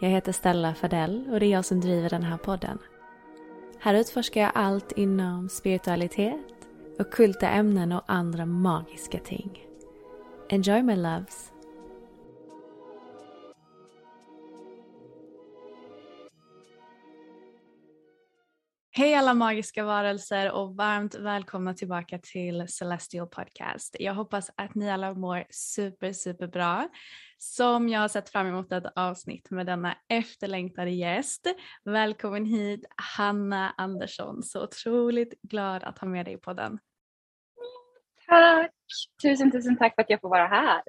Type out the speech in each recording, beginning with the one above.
Jag heter Stella Fadell och det är jag som driver den här podden. Här utforskar jag allt inom spiritualitet, ockulta ämnen och andra magiska ting. Enjoy my loves! Hej alla magiska varelser och varmt välkomna tillbaka till Celestial Podcast. Jag hoppas att ni alla mår super, super bra. Som jag har sett fram emot ett avsnitt med denna efterlängtade gäst. Välkommen hit Hanna Andersson. Så otroligt glad att ha med dig på den. Tack! Tusen, tusen tack för att jag får vara här.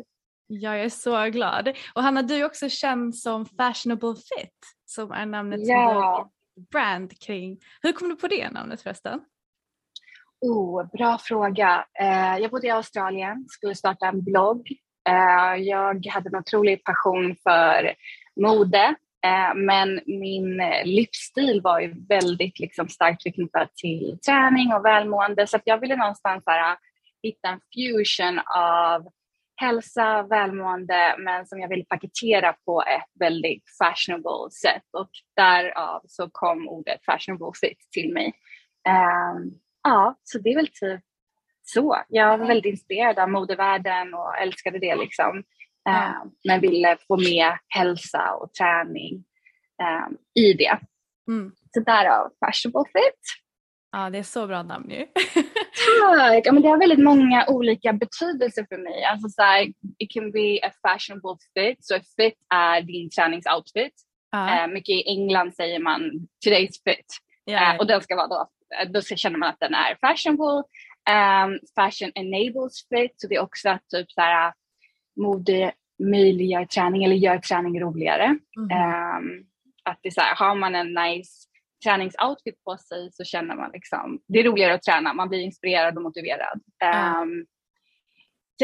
Jag är så glad. Och Hanna, du är också känd som Fashionable Fit som är namnet som Ja. du brand kring. Hur kom du på det namnet förresten? Oh, bra fråga. Eh, jag bodde i Australien, skulle starta en blogg. Eh, jag hade en otrolig passion för mode, eh, men min livsstil var ju väldigt liksom, starkt förknippad till träning och välmående, så att jag ville någonstans här, hitta en fusion av hälsa, välmående, men som jag vill paketera på ett väldigt fashionable sätt och därav så kom ordet fashionable fit till mig. Ehm, ja, så det är väl typ så. Jag var väldigt inspirerad av modevärlden och älskade det liksom. Ehm, men ville få med hälsa och träning ehm, i det. Mm. Så därav fashionable fit. Ja, det är så bra namn ju. Tack! Ja, men det har väldigt många olika betydelser för mig. Alltså så här, it can be a fashionable fit. Så fit är din träningsoutfit. Ja. Eh, mycket i England säger man today's fit. Ja, Eh, och den ska vara då, då så känner man att den är fashionable. Um, fashion enables fit. Så det är också att typ så här, mode möjliggör träning eller gör träning roligare. Mhm. Ehm, att det är så här, har man en nice träningsoutfit på sig så känner man liksom, det är roligare att träna, man blir inspirerad och motiverad. Ja. Ehm,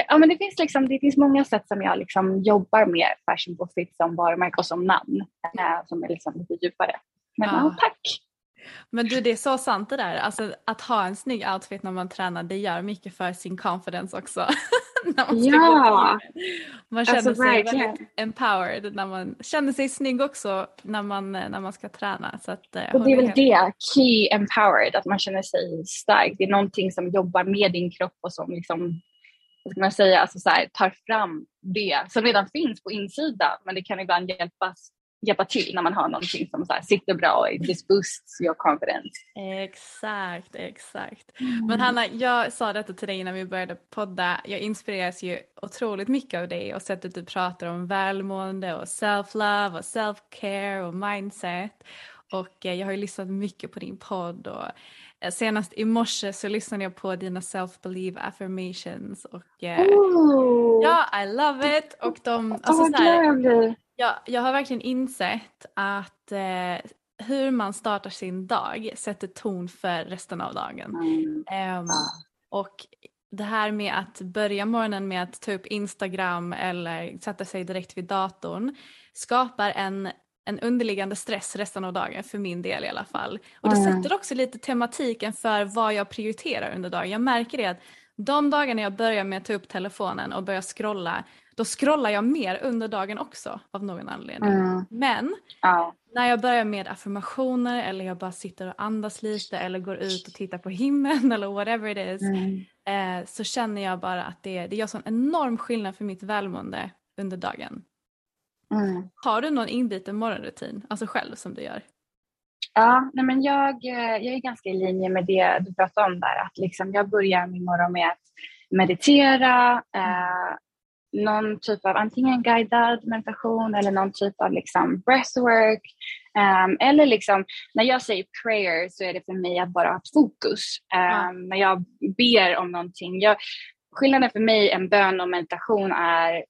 ja, men det finns, liksom, det finns många sätt som jag liksom jobbar med fashion på fit som varumärke och som namn eh, som är liksom lite djupare. Men Ja. ja, tack! Men du, det är så sant det där. Alltså, att ha en snygg outfit när man tränar, det gör mycket för sin confidence också. när man Ja. Man känner Alltså, sig verkligen. väldigt empowered när man känner sig snygg också när man, när man ska träna. Så att, eh, Och det är väl helt- det, key empowered, att man känner sig stark. Det är någonting som jobbar med din kropp och som liksom, vad ska man säga, alltså så här, tar fram det som redan finns på insidan. Men det kan ibland hjälpas, hjälpa till när man har någonting som så här, sitter bra och this boosts your confidence. Exakt, exakt. Mm. Men Hanna, jag sa detta till dig innan vi började podda. Jag inspireras ju otroligt mycket av dig och sättet du pratar om välmående och self-love och self-care och mindset. Och eh, jag har ju lyssnat mycket på din podd och senast i morse så lyssnade jag på dina self-believe affirmations och eh, ja, I love it. Och de, alltså vad så här, glad jag har verkligen insett att eh, hur man startar sin dag sätter ton för resten av dagen. Mm. Ja. och det här med att börja morgonen med att ta upp Instagram eller sätta sig direkt vid datorn skapar en, en underliggande stress resten av dagen för min del i alla fall. Och det sätter också lite tematiken för vad jag prioriterar under dagen. Jag märker det att de dagarna jag börjar med att ta upp telefonen och börja scrolla, då scrollar jag mer under dagen också av någon anledning. Mm. Men Ja. när jag börjar med affirmationer eller jag bara sitter och andas lite eller går ut och tittar på himlen eller whatever it is Mm. eh, så känner jag bara att det, det gör sån enorm skillnad för mitt välmående under dagen. Mm. Har du någon inbiten morgonrutin, alltså själv som du gör? Ja, nej men jag, eh, jag är ganska i linje med det du pratade om där. Att liksom jag börjar min morgon med att meditera, eh, någon typ av antingen guidad meditation eller någon typ av liksom breathwork. Um, eller liksom, när jag säger prayer så är det för mig att bara ha fokus. Um, Ja. När jag ber om någonting. Jag, skillnaden för mig en bön och meditation är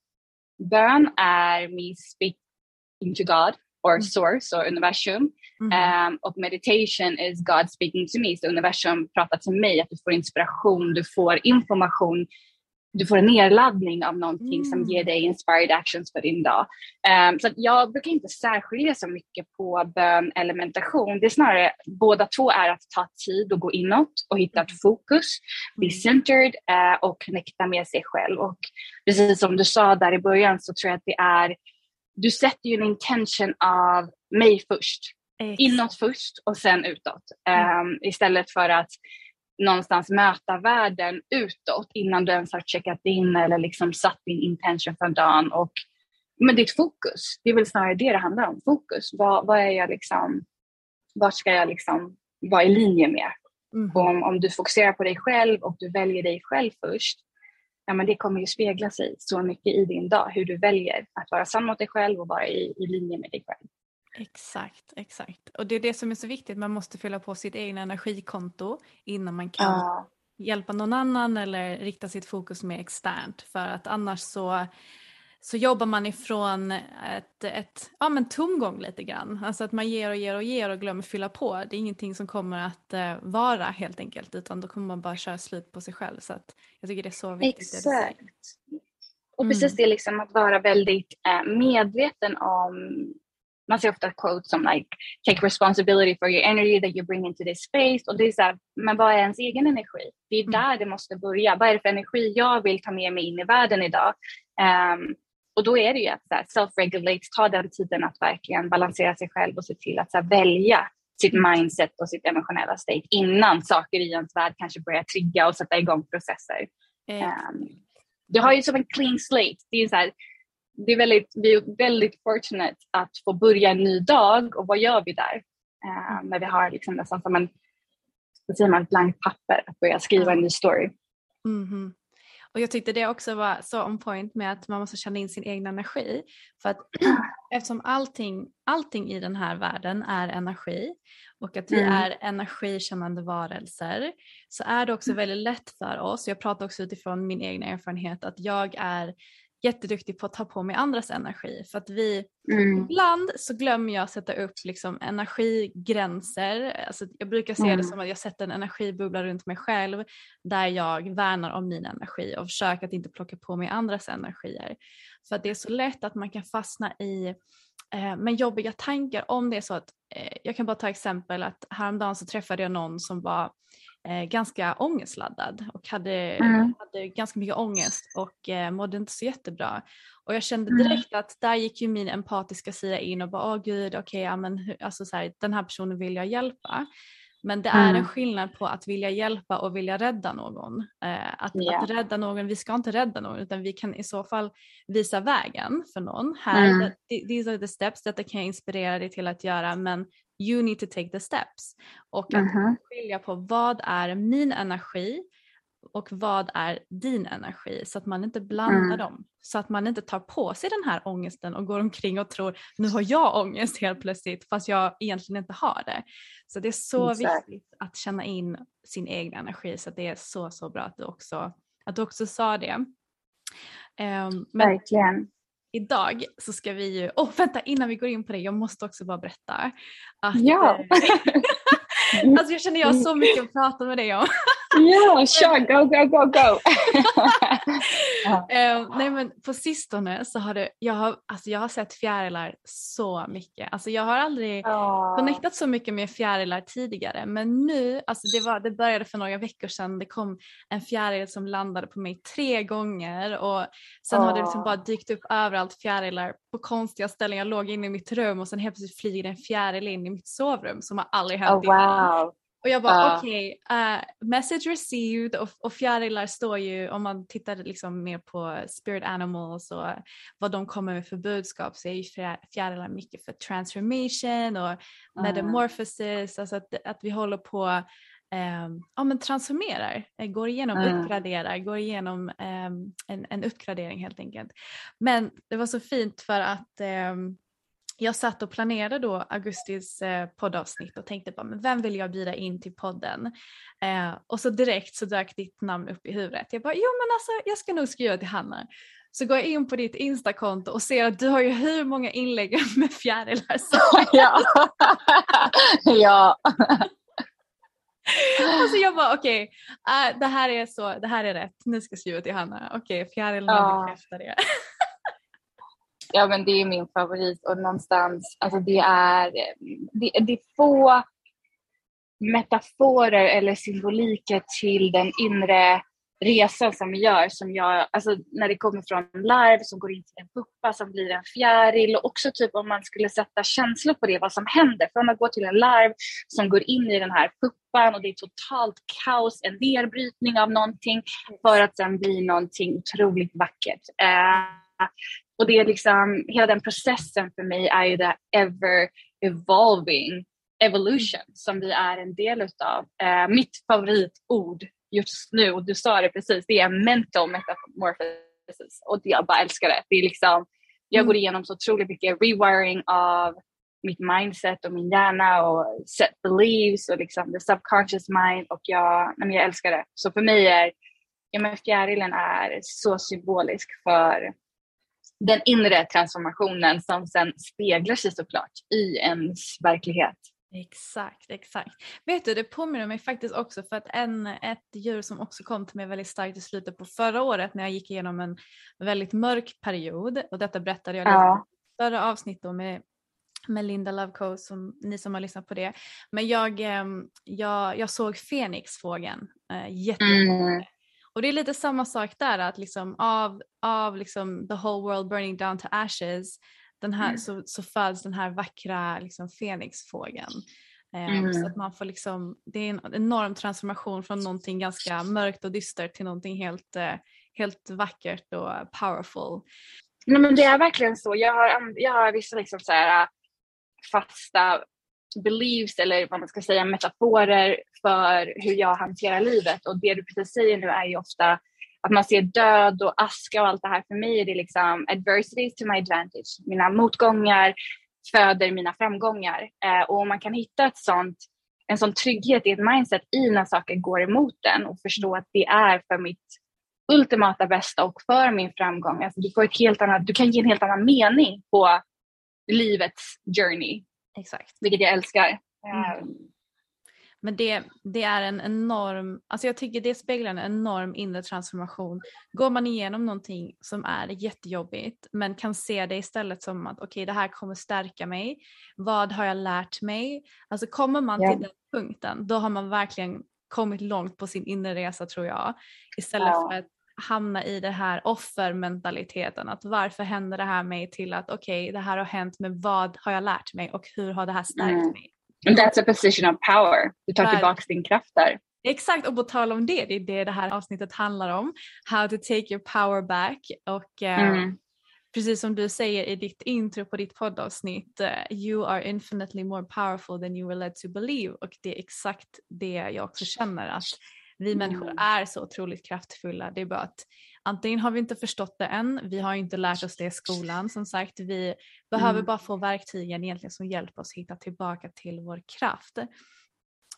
bön är me speaking to God or source or universum. Mhm. Um, och meditation is God speaking to me. Så universum pratar till mig, att du får inspiration, du får information, du får en nedladdning av någonting som Mm. ger dig inspired actions för din dag. Um, så jag brukar inte särskilja så mycket på bön eller meditation. Det är snarare, båda två är att ta tid och gå inåt och hitta ett fokus, bli Mm. centered eh, och connecta med sig själv. Och precis som du sa där i början så tror jag att det är, du sätter ju en intention av mig först Exakt. inåt först och sen utåt. Mm. Um, istället för att någonstans möta världen utåt innan du ens har checkat in eller liksom satt din intention för dagen. Och, men ditt fokus, det är väl snarare det det handlar om. Fokus. Vad, vad är jag liksom, vad ska jag liksom vara i linje med? Och om, om du fokuserar på dig själv och du väljer dig själv först, ja, men det kommer ju spegla sig så mycket i din dag, hur du väljer att vara sann mot dig själv och vara i, i linje med dig själv. Exakt, exakt. Och det är det som är så viktigt, man måste fylla på sitt egna energikonto innan man kan Ja. hjälpa någon annan eller rikta sitt fokus mer externt. För att annars så, så jobbar man ifrån ett, ett ja, men tomgång lite grann. Alltså att man ger och ger och ger och glömmer fylla på. Det är ingenting som kommer att eh, vara helt enkelt utan då kommer man bara köra slut på sig själv. Så att jag tycker det är så viktigt. Exakt. Och precis Mm. det liksom att vara väldigt eh, medveten om man ser ofta quotes som like take responsibility for your energy that you bring into this space och det är så här, men vad är ens egen energi? Det är Mm. där det måste börja. Vad är det för energi jag vill ta med mig in i världen idag? Ehm, och då är det ju att self-regulate, ta den tiden att verkligen balansera sig själv och se till att så här, välja sitt mindset och sitt emotionella state innan saker i ens värld kanske börjar trigga och sätta igång processer. Eh, Um, du har ju som en clean slate. Det är, så här, det är väldigt, vi är väldigt fortunate att få börja en ny dag och vad gör vi där? Um, när vi har liksom nästan som en, vad säger man, ett blankt papper att börja skriva en ny story. Mhm. Och jag tyckte det också var så on point med att man måste känna in sin egen energi. För att eftersom allting, allting i den här världen är energi och att vi Mm. är energikännande varelser så är det också väldigt lätt för oss, jag pratar också utifrån min egen erfarenhet, att jag är jätteduktig på att ta på mig andras energi. För att vi, Mm. ibland så glömmer jag att sätta upp liksom energigränser. Alltså jag brukar se det Mm. som att jag sätter en energibubbla runt mig själv där jag värnar om min energi och försöker att inte plocka på mig andras energier. För att det är så lätt att man kan fastna i eh, med jobbiga tankar om det är så att, eh, jag kan bara ta exempel att häromdagen så träffade jag någon som var ganska ångestladdad och hade, Mm. hade ganska mycket ångest och eh, mådde inte så jättebra. Och jag kände Mm. direkt att där gick ju min empatiska sida in och bara åh gud okej ja, men hur- alltså så här, den här personen vill jag hjälpa. Men det är en Mm. skillnad på att vilja hjälpa och vilja rädda någon. Eh, att, Ja. att rädda någon, vi ska inte rädda någon utan vi kan i så fall visa vägen för någon. Här, Mm. th- these are the steps, detta kan jag inspirera dig till att göra men you need to take the steps. Och att Mhm. skilja på vad är min energi och vad är din energi så att man inte blandar Mm. dem. Så att man inte tar på sig den här ångesten och går omkring och tror nu har jag ångest helt plötsligt fast jag egentligen inte har det. Så det är så Exakt. viktigt att känna in sin egen energi så det är så så bra att du också, att du också sa det. Ehm, men Verkligen. Idag så ska vi ju, åh vänta innan vi går in på det, jag måste också bara berätta. Att, Ja. eh, alltså jag känner jag har så mycket att prata med dig om. Ja, kör! Go, go, go, go! uh, nej men på sistone så har det, jag har, alltså jag har sett fjärilar så mycket. Alltså jag har aldrig oh. connectat så mycket med fjärilar tidigare men nu, alltså det, var, det började för några veckor sedan, det kom en fjäril som landade på mig tre gånger och sen oh. har det liksom bara dykt upp överallt fjärilar på konstiga ställen. Jag låg inne i mitt rum och sen helt plötsligt flyger en fjäril in i mitt sovrum som har aldrig hänt oh, innan. Och jag bara uh. okej, okay, uh, message received och, och fjärilar står ju, om man tittar liksom mer på spirit animals och vad de kommer med för budskap så är ju fjärilar mycket för transformation och uh. metamorphosis, alltså att, att vi håller på um, ja, men transformerar, eh, går igenom, mm. uppgraderar, går igenom um, en, en uppgradering helt enkelt. Men det var så fint för att um, jag satt och planerade då augustis eh, poddavsnitt och tänkte bara, men vem vill jag bjuda in till podden? Eh, och så direkt så dök ditt namn upp i huvudet. Jag bara, jo men alltså jag ska nog skriva till Hanna. Så går jag in på ditt instakonto och ser att du har ju hur många inlägg med fjärilar som Ja. ja. Alltså jag bara okej, okay, uh, det här är så, det här är rätt, nu ska jag skriva till Hanna. Okej, okay, fjärilarna ja. bekräftar det. Ja men det är min favorit och någonstans, alltså det är, det, det är få metaforer eller symboliker till den inre resan som vi gör som jag, alltså när det kommer från larv som går in till en puppa som blir en fjäril och också typ om man skulle sätta känslor på det, vad som händer från att gå till en larv som går in i den här puppan och det är totalt kaos, en nedbrytning av någonting för att sen bli någonting otroligt vackert. Eh, och det är liksom, hela den processen för mig är ju det ever evolving evolution som vi är en del utav. Uh, mitt favoritord just nu, och du sa det precis, det är mental metamorphosis och jag bara älskar det. det är liksom, jag mm. går igenom så otroligt mycket rewiring av mitt mindset och min hjärna och set beliefs och liksom the subconscious mind och jag, men jag älskar det. Så för mig är ja, men fjärilen är så symbolisk för den inre transformationen som sen speglar sig såklart i ens verklighet. Exakt, exakt. Vet du, det påminner mig faktiskt också för att en, ett djur som också kom till mig väldigt starkt i slutet på förra året när jag gick igenom en väldigt mörk period och detta berättade jag ja. i större avsnitt med, med Linda Loveco, som ni som har lyssnat på det. Men jag, ehm, jag, jag såg fenixfågeln äh, jättemycket. Mm. Och det är lite samma sak där att liksom av, av liksom the whole world burning down to ashes den här, mm. så, så föds den här vackra liksom, fenixfågeln. Um, mm. Så att man får liksom, det är en enorm transformation från någonting ganska mörkt och dystert till någonting helt, uh, helt vackert och powerful. Nej, men det är verkligen så. Jag har, jag har vissa liksom så här, äh, fasta beliefs eller vad man ska säga metaforer för hur jag hanterar livet och det du precis säger nu är ju ofta att man ser död och aska och allt det här. För mig är det liksom adversities to my advantage. Mina motgångar föder mina framgångar. Eh, och om man kan hitta ett sånt, en sån trygghet i ett mindset i när saker går emot den och förstå att det är för mitt ultimata bästa och för min framgång. Alltså du, får ett helt annat, du kan ge en helt annan mening på livets journey. Exakt. Vilket jag älskar. Mm. Men det, det är en enorm, alltså jag tycker det speglar en enorm inre transformation. Går man igenom någonting som är jättejobbigt men kan se det istället som att okej okay, det här kommer stärka mig. Vad har jag lärt mig? Alltså kommer man yeah. till den punkten då har man verkligen kommit långt på sin inre resa tror jag. Istället ja. för att hamna i det här offermentaliteten. Att varför händer det här mig till att okej okay, det här har hänt men vad har jag lärt mig och hur har det här stärkt mm. mig? That's a position of power. Du tar tillbaka din kraft där. Exakt och på tal om det, det är det det här avsnittet handlar om. How to take your power back och uh, mm. precis som du säger i ditt intro på ditt poddavsnitt, uh, you are infinitely more powerful than you were led to believe och det är exakt det jag också känner att vi mm. människor är så otroligt kraftfulla. Det är bara att antingen har vi inte förstått det än, vi har inte lärt oss det i skolan som sagt, vi behöver mm. bara få verktygen egentligen som hjälper oss hitta tillbaka till vår kraft.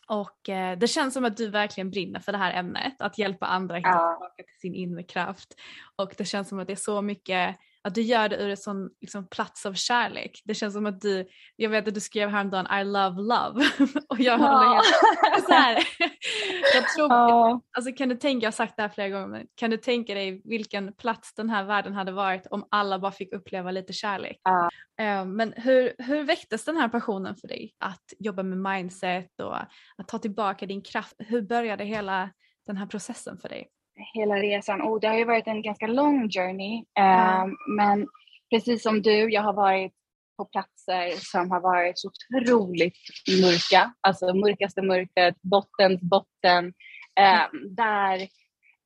Och eh, det känns som att du verkligen brinner för det här ämnet, att hjälpa andra att hitta ja. tillbaka till sin inre kraft. Och det känns som att det är så mycket att du gör det ur en sån liksom, plats av kärlek. Det känns som att du, jag vet att du skrev häromdagen I love love och jag håller helt så här. Jag tror, ja. alltså, kan du tänka, jag har sagt det här flera gånger, men kan du tänka dig vilken plats den här världen hade varit om alla bara fick uppleva lite kärlek? Ja. Uh, men hur, hur väcktes den här passionen för dig att jobba med mindset och att ta tillbaka din kraft? Hur började hela den här processen för dig? Hela resan. Och det har ju varit en ganska lång journey. Mm. Men precis som du, jag har varit på platser som har varit så otroligt mörka. Alltså mörkaste mörkret, bottens botten. Um, där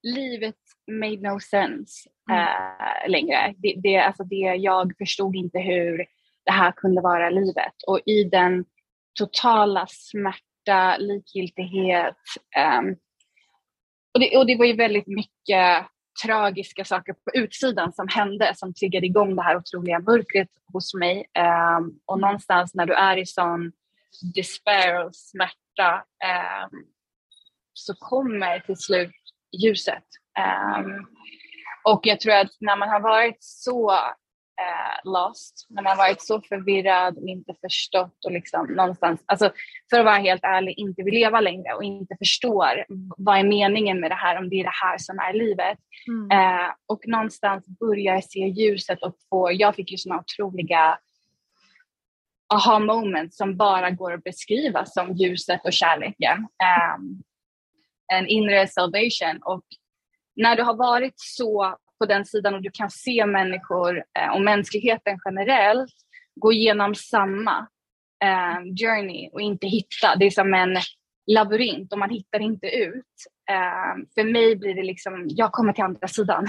livet made no sense uh, längre. Det, det, alltså det, jag förstod inte hur det här kunde vara livet. Och i den totala smärta, likgiltighet, um, och det, och det var ju väldigt mycket tragiska saker på utsidan som hände som triggade igång det här otroliga mörkret hos mig. Um, och någonstans när du är i sån despair och smärta um, så kommer till slut ljuset. Um, och jag tror att när man har varit så eh, lost, när man varit så förvirrad och inte förstått och liksom någonstans, alltså för att vara helt ärlig, inte vill leva längre och inte förstår vad är meningen med det här, om det är det här som är livet. Mm. Eh, och någonstans börjar se ljuset och få, jag fick ju såna otroliga aha moments som bara går att beskriva som ljuset och kärleken. Um, en inre salvation och när du har varit så på den sidan och du kan se människor eh, och mänskligheten generellt gå igenom samma eh, journey och inte hitta. Det är som en labyrint och man hittar inte ut. Eh, för mig blir det liksom, jag kommer till andra sidan.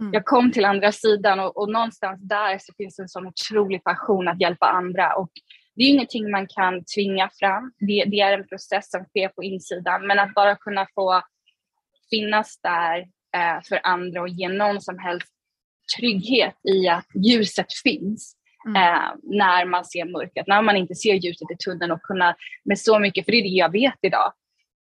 Mm. Jag kom till andra sidan och, och någonstans där så finns en sån otrolig passion att hjälpa andra. Och det är ingenting man kan tvinga fram. Det, det, är en process som sker på insidan. Men att bara kunna få finnas där eh, för andra och ge någon som helst trygghet i att ljuset finns mm. eh, när man ser mörkret, när man inte ser ljuset i tunneln och kunna med så mycket, för det är det jag vet idag.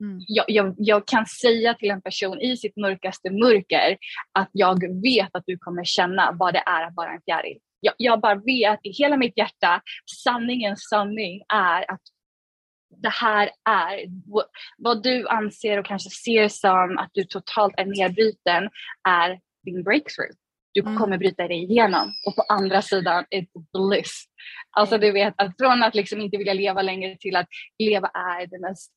Mm. Jag, jag, jag, kan säga till en person i sitt mörkaste mörker att jag vet att du kommer känna vad det är att vara en fjäril. Jag, jag bara vet i hela mitt hjärta, sanningens sanning är att det här är, vad du anser och kanske ser som att du totalt är nedbruten är din breakthrough. Du mm. kommer bryta dig igenom och på andra sidan är bliss. Alltså du vet, att från att liksom inte vilja leva längre till att leva är the mest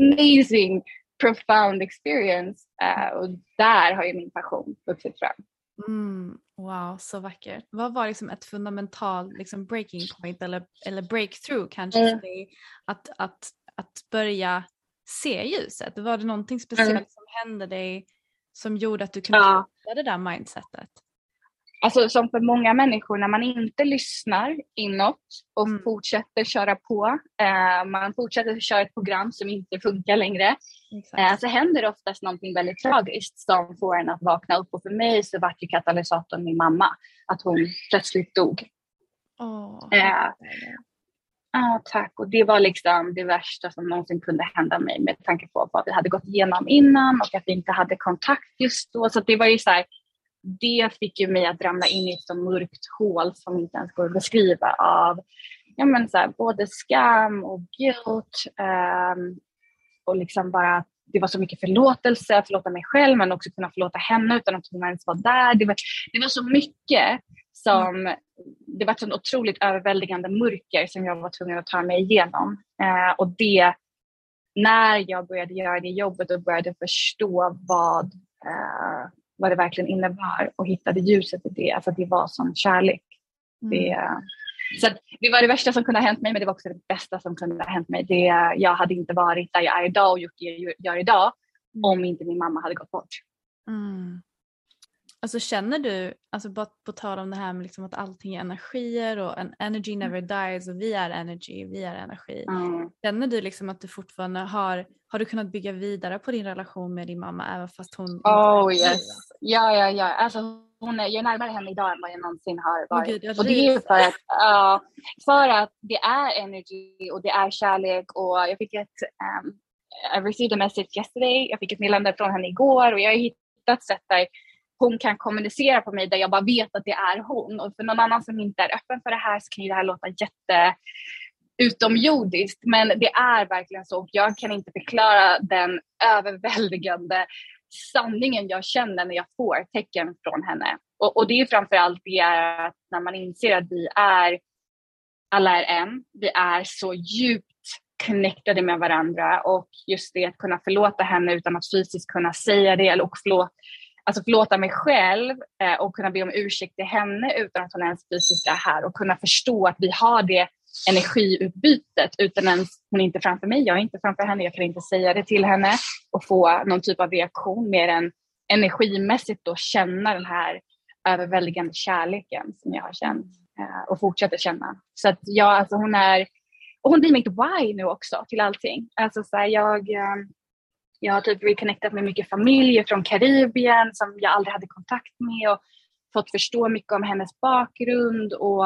amazing, profound experience. Uh, och där har ju min passion vuxit fram. Mm, wow, så vackert. Vad var liksom ett fundamentalt liksom breaking point eller, eller breakthrough kanske mm. att, att, att börja se ljuset? Var det någonting speciellt mm. som hände dig som gjorde att du kunde ja. det där mindsetet? Alltså som för många människor när man inte lyssnar inåt och mm. fortsätter köra på, eh, man fortsätter köra ett program som inte funkar längre, eh, så händer det oftast någonting väldigt tragiskt som får en att vakna upp. Och för mig så var ju katalysatorn min mamma, att hon plötsligt dog. Oh. Eh, ah, tack. Och det var liksom det värsta som någonsin kunde hända mig med tanke på vad vi hade gått igenom innan och att vi inte hade kontakt just då. Så det var ju så här, det fick ju mig att ramla in i ett så mörkt hål som inte ens går att beskriva av ja, men så här, både skam och guilt um, och liksom bara det var så mycket förlåtelse, att förlåta mig själv men också kunna förlåta henne utan att hon ens var där. Det var, det var så mycket som, mm. det var ett så otroligt överväldigande mörker som jag var tvungen att ta mig igenom. Uh, och det, när jag började göra det jobbet och började förstå vad uh, vad det verkligen innebar och hittade ljuset i det. Alltså det var som kärlek. Mm. Det, så det var det värsta som kunde ha hänt mig men det var också det bästa som kunde ha hänt mig. Det, jag hade inte varit där jag är idag och gjort det jag gör idag mm. om inte min mamma hade gått bort. Mm. Alltså känner du, alltså på, på tal om det här med liksom att allting är energier och en energy never mm. dies och vi är energy, vi är energi. Mm. Känner du liksom att du fortfarande har, har du kunnat bygga vidare på din relation med din mamma även fast hon Oh yes, ja ja ja. Alltså hon är, jag är närmare henne idag än vad jag någonsin har varit. Oh, Gud, och det är för att, uh, för att det är energy och det är kärlek och jag fick ett um, I received a message yesterday, jag fick ett meddelande från henne igår och jag har hittat sätt där hon kan kommunicera på mig där jag bara vet att det är hon. Och för någon annan som inte är öppen för det här så kan ju det här låta jätte utomjordiskt. Men det är verkligen så och jag kan inte förklara den överväldigande sanningen jag känner när jag får tecken från henne. Och, och det är framförallt det är att när man inser att vi är, alla är en, vi är så djupt connectade med varandra och just det att kunna förlåta henne utan att fysiskt kunna säga det och förlåt, alltså förlåta mig själv eh, och kunna be om ursäkt till henne utan att hon ens fysiskt är här och kunna förstå att vi har det energiutbytet utan ens hon är inte framför mig, jag är inte framför henne, jag kan inte säga det till henne och få någon typ av reaktion mer än energimässigt då känna den här överväldigande kärleken som jag har känt eh, och fortsätter känna. Så att jag, alltså hon är, och hon blir mitt why nu också till allting. Alltså så här, jag, eh, jag har typ reconnectat med mycket familjer från Karibien som jag aldrig hade kontakt med och fått förstå mycket om hennes bakgrund och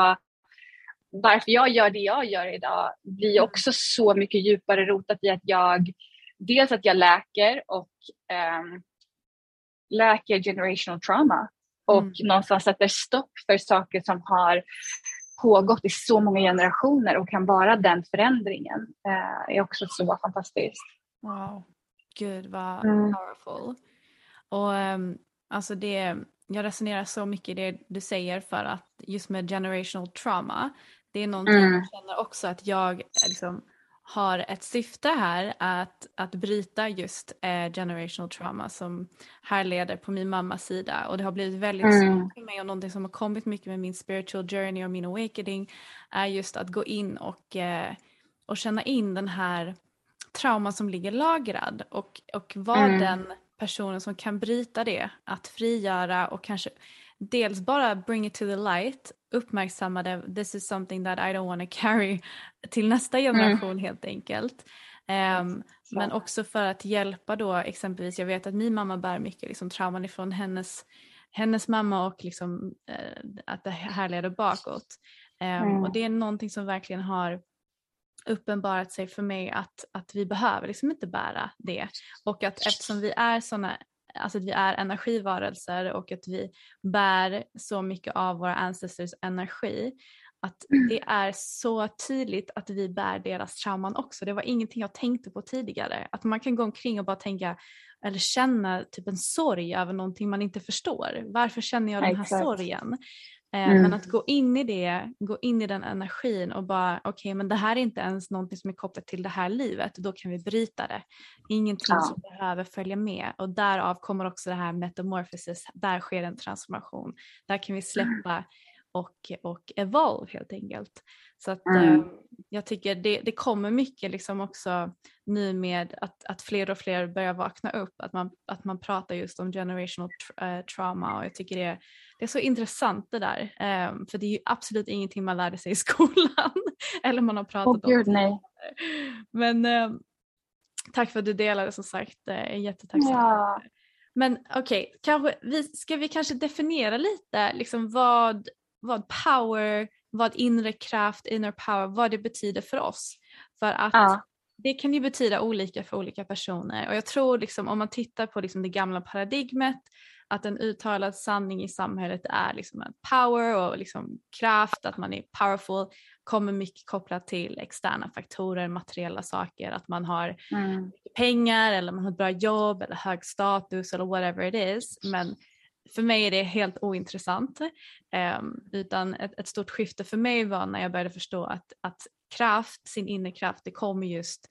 varför jag gör det jag gör idag blir mm. också så mycket djupare rotat i att jag dels att jag läker och um, läker generational trauma och mm. någonstans sätter stopp för saker som har pågått i så många generationer och kan vara den förändringen uh, är också så fantastiskt. Wow, gud vad mm. powerful. Och um, alltså det, jag resonerar så mycket i det du säger för att just med generational trauma det är någonting mm. jag känner också att jag eh, liksom, har ett syfte här att, att bryta just eh, generational trauma som härleder på min mammas sida och det har blivit väldigt mm. svårt för mig och någonting som har kommit mycket med min spiritual journey och min awakening är just att gå in och, eh, och känna in den här trauma som ligger lagrad och, och vara mm. den personen som kan bryta det, att frigöra och kanske dels bara bring it to the light, uppmärksamma det, this is something that I don't want to carry till nästa mm. generation mm. helt enkelt. Um, men också för att hjälpa då exempelvis, jag vet att min mamma bär mycket liksom, trauman ifrån hennes, hennes mamma och liksom, uh, att det härleder bakåt. Um, mm. Och det är någonting som verkligen har uppenbarat sig för mig att, att vi behöver liksom inte bära det. Och att eftersom vi är sådana alltså att vi är energivarelser och att vi bär så mycket av våra ancestors energi. Att mm. det är så tydligt att vi bär deras trauman också. Det var ingenting jag tänkte på tidigare. Att man kan gå omkring och bara tänka eller känna typ en sorg över någonting man inte förstår. Varför känner jag den här Exakt. sorgen? Eh, mm. Men att gå in i det, gå in i den energin och bara okej okay, men det här är inte ens någonting som är kopplat till det här livet, då kan vi bryta det. Ingenting ja. som behöver följa med och därav kommer också det här metamorphosis, där sker en transformation. Där kan vi släppa och, och evolve helt enkelt. Så att mm. eh, jag tycker det, det kommer mycket liksom också nu med att, att fler och fler börjar vakna upp, att man, att man pratar just om generational tra uh, trauma och jag tycker det, det är så intressant det där. Um, för det är ju absolut ingenting man lärde sig i skolan eller man har pratat oh, Gud, om. Nej. Men um, tack för att du delade som sagt, jag är jättetacksam. Ja. Men okej, okay, ska vi kanske definiera lite liksom vad, vad power, vad inre kraft, inner power, vad det betyder för oss. För att ja. det kan ju betyda olika för olika personer och jag tror liksom om man tittar på liksom det gamla paradigmet att en uttalad sanning i samhället är liksom en power och liksom kraft, att man är powerful, kommer mycket kopplat till externa faktorer, materiella saker, att man har mm. pengar eller man har ett bra jobb eller hög status eller whatever it is. Men för mig är det helt ointressant. Um, utan ett, ett, stort skifte för mig var när jag började förstå att, att kraft, sin inre kraft, det kommer just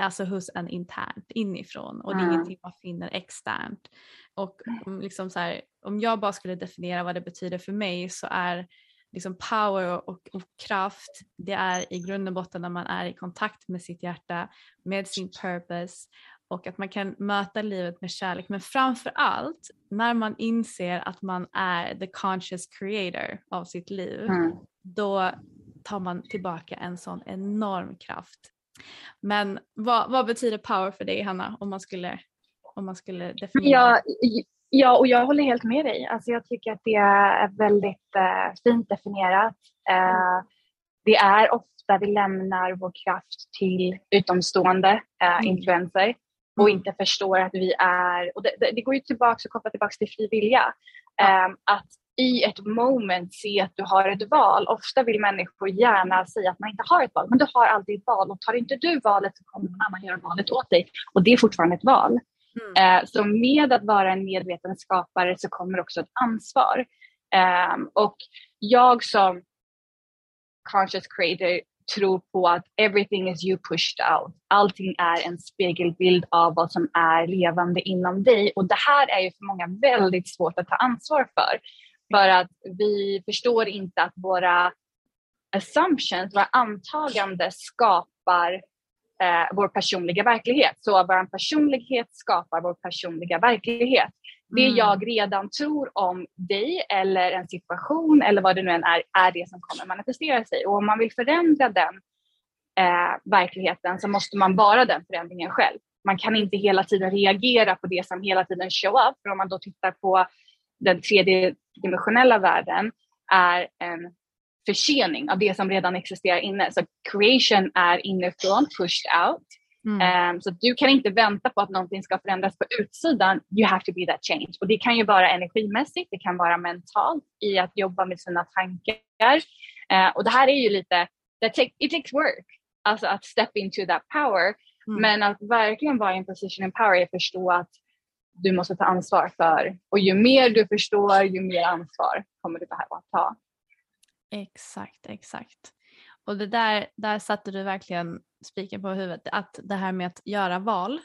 alltså hos en internt inifrån och det är mm. ingenting man finner externt. Och liksom så här, om jag bara skulle definiera vad det betyder för mig så är liksom power och, och, kraft, det är i grund och botten när man är i kontakt med sitt hjärta, med sin purpose och att man kan möta livet med kärlek. Men framför allt när man inser att man är the conscious creator av sitt liv, mm. då tar man tillbaka en sån enorm kraft. Men vad, vad, betyder power för dig Hanna om man skulle, om man skulle definiera? Ja, ja, och jag håller helt med dig. Alltså jag tycker att det är väldigt uh, fint definierat. Uh, det är ofta vi lämnar vår kraft till utomstående uh, influenser och Mm. inte förstår att vi är, och det, det, det går ju tillbaka och kopplar tillbaka till fri vilja. Ja. Ehm, att i ett moment se att du har ett val. Ofta vill människor gärna säga att man inte har ett val, men du har alltid ett val och tar inte du valet så kommer någon annan göra valet åt dig och det är fortfarande ett val. Mm. Eh, så med att vara en medveten skapare så kommer också ett ansvar. Ehm, och jag som conscious creator tror på att everything is you pushed out. Allting är en spegelbild av vad som är levande inom dig och det här är ju för många väldigt svårt att ta ansvar för. För att vi förstår inte att våra assumptions, våra antaganden skapar eh, vår personliga verklighet. Så vår personlighet skapar vår personliga verklighet. Det Mm. jag redan tror om dig eller en situation eller vad det nu än är, är det som kommer manifestera sig. Och om man vill förändra den eh, verkligheten så måste man vara den förändringen själv. Man kan inte hela tiden reagera på det som hela tiden show up. För om man då tittar på den tredje dimensionella världen är en försening av det som redan existerar inne. Så creation är inifrån, pushed out. Mm. Um, så du kan inte vänta på att någonting ska förändras på utsidan. You have to be that change. Och det kan ju vara energimässigt, det kan vara mentalt i att jobba med sina tankar. Uh, och det här är ju lite, take, it takes work. Alltså att step into that power. Mm. Men att verkligen vara i en position of power är att förstå att du måste ta ansvar för. Och ju mer du förstår, ju mer ansvar kommer du behöva ta. Exakt, exakt. Och det där, där satte du verkligen spiken på huvudet, att det här med att göra val.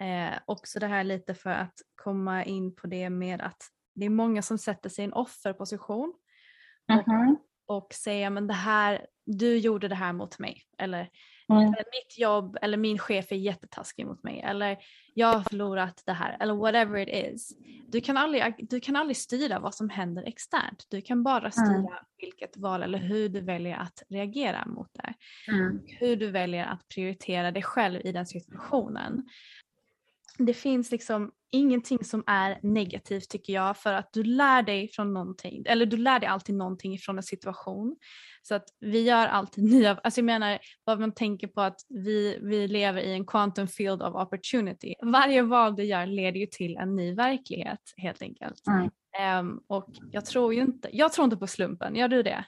Eh, också det här lite för att komma in på det med att det är många som sätter sig i en offerposition Mhm. och säger men det här, du gjorde det här mot mig. Eller Mm. mitt jobb eller min chef är jättetaskig mot mig eller jag har förlorat det här eller whatever it is. Du kan aldrig, du kan aldrig styra vad som händer externt. Du kan bara styra vilket val eller hur du väljer att reagera mot det. Mm. Hur du väljer att prioritera dig själv i den situationen. Det finns liksom ingenting som är negativt tycker jag för att du lär dig från någonting eller du lär dig alltid någonting från en situation. Så att vi gör alltid nya, alltså jag menar vad man tänker på att vi, vi lever i en quantum field of opportunity. Varje val du gör leder ju till en ny verklighet helt enkelt. Mm. Ehm, och jag tror ju inte, jag tror inte på slumpen, gör du det?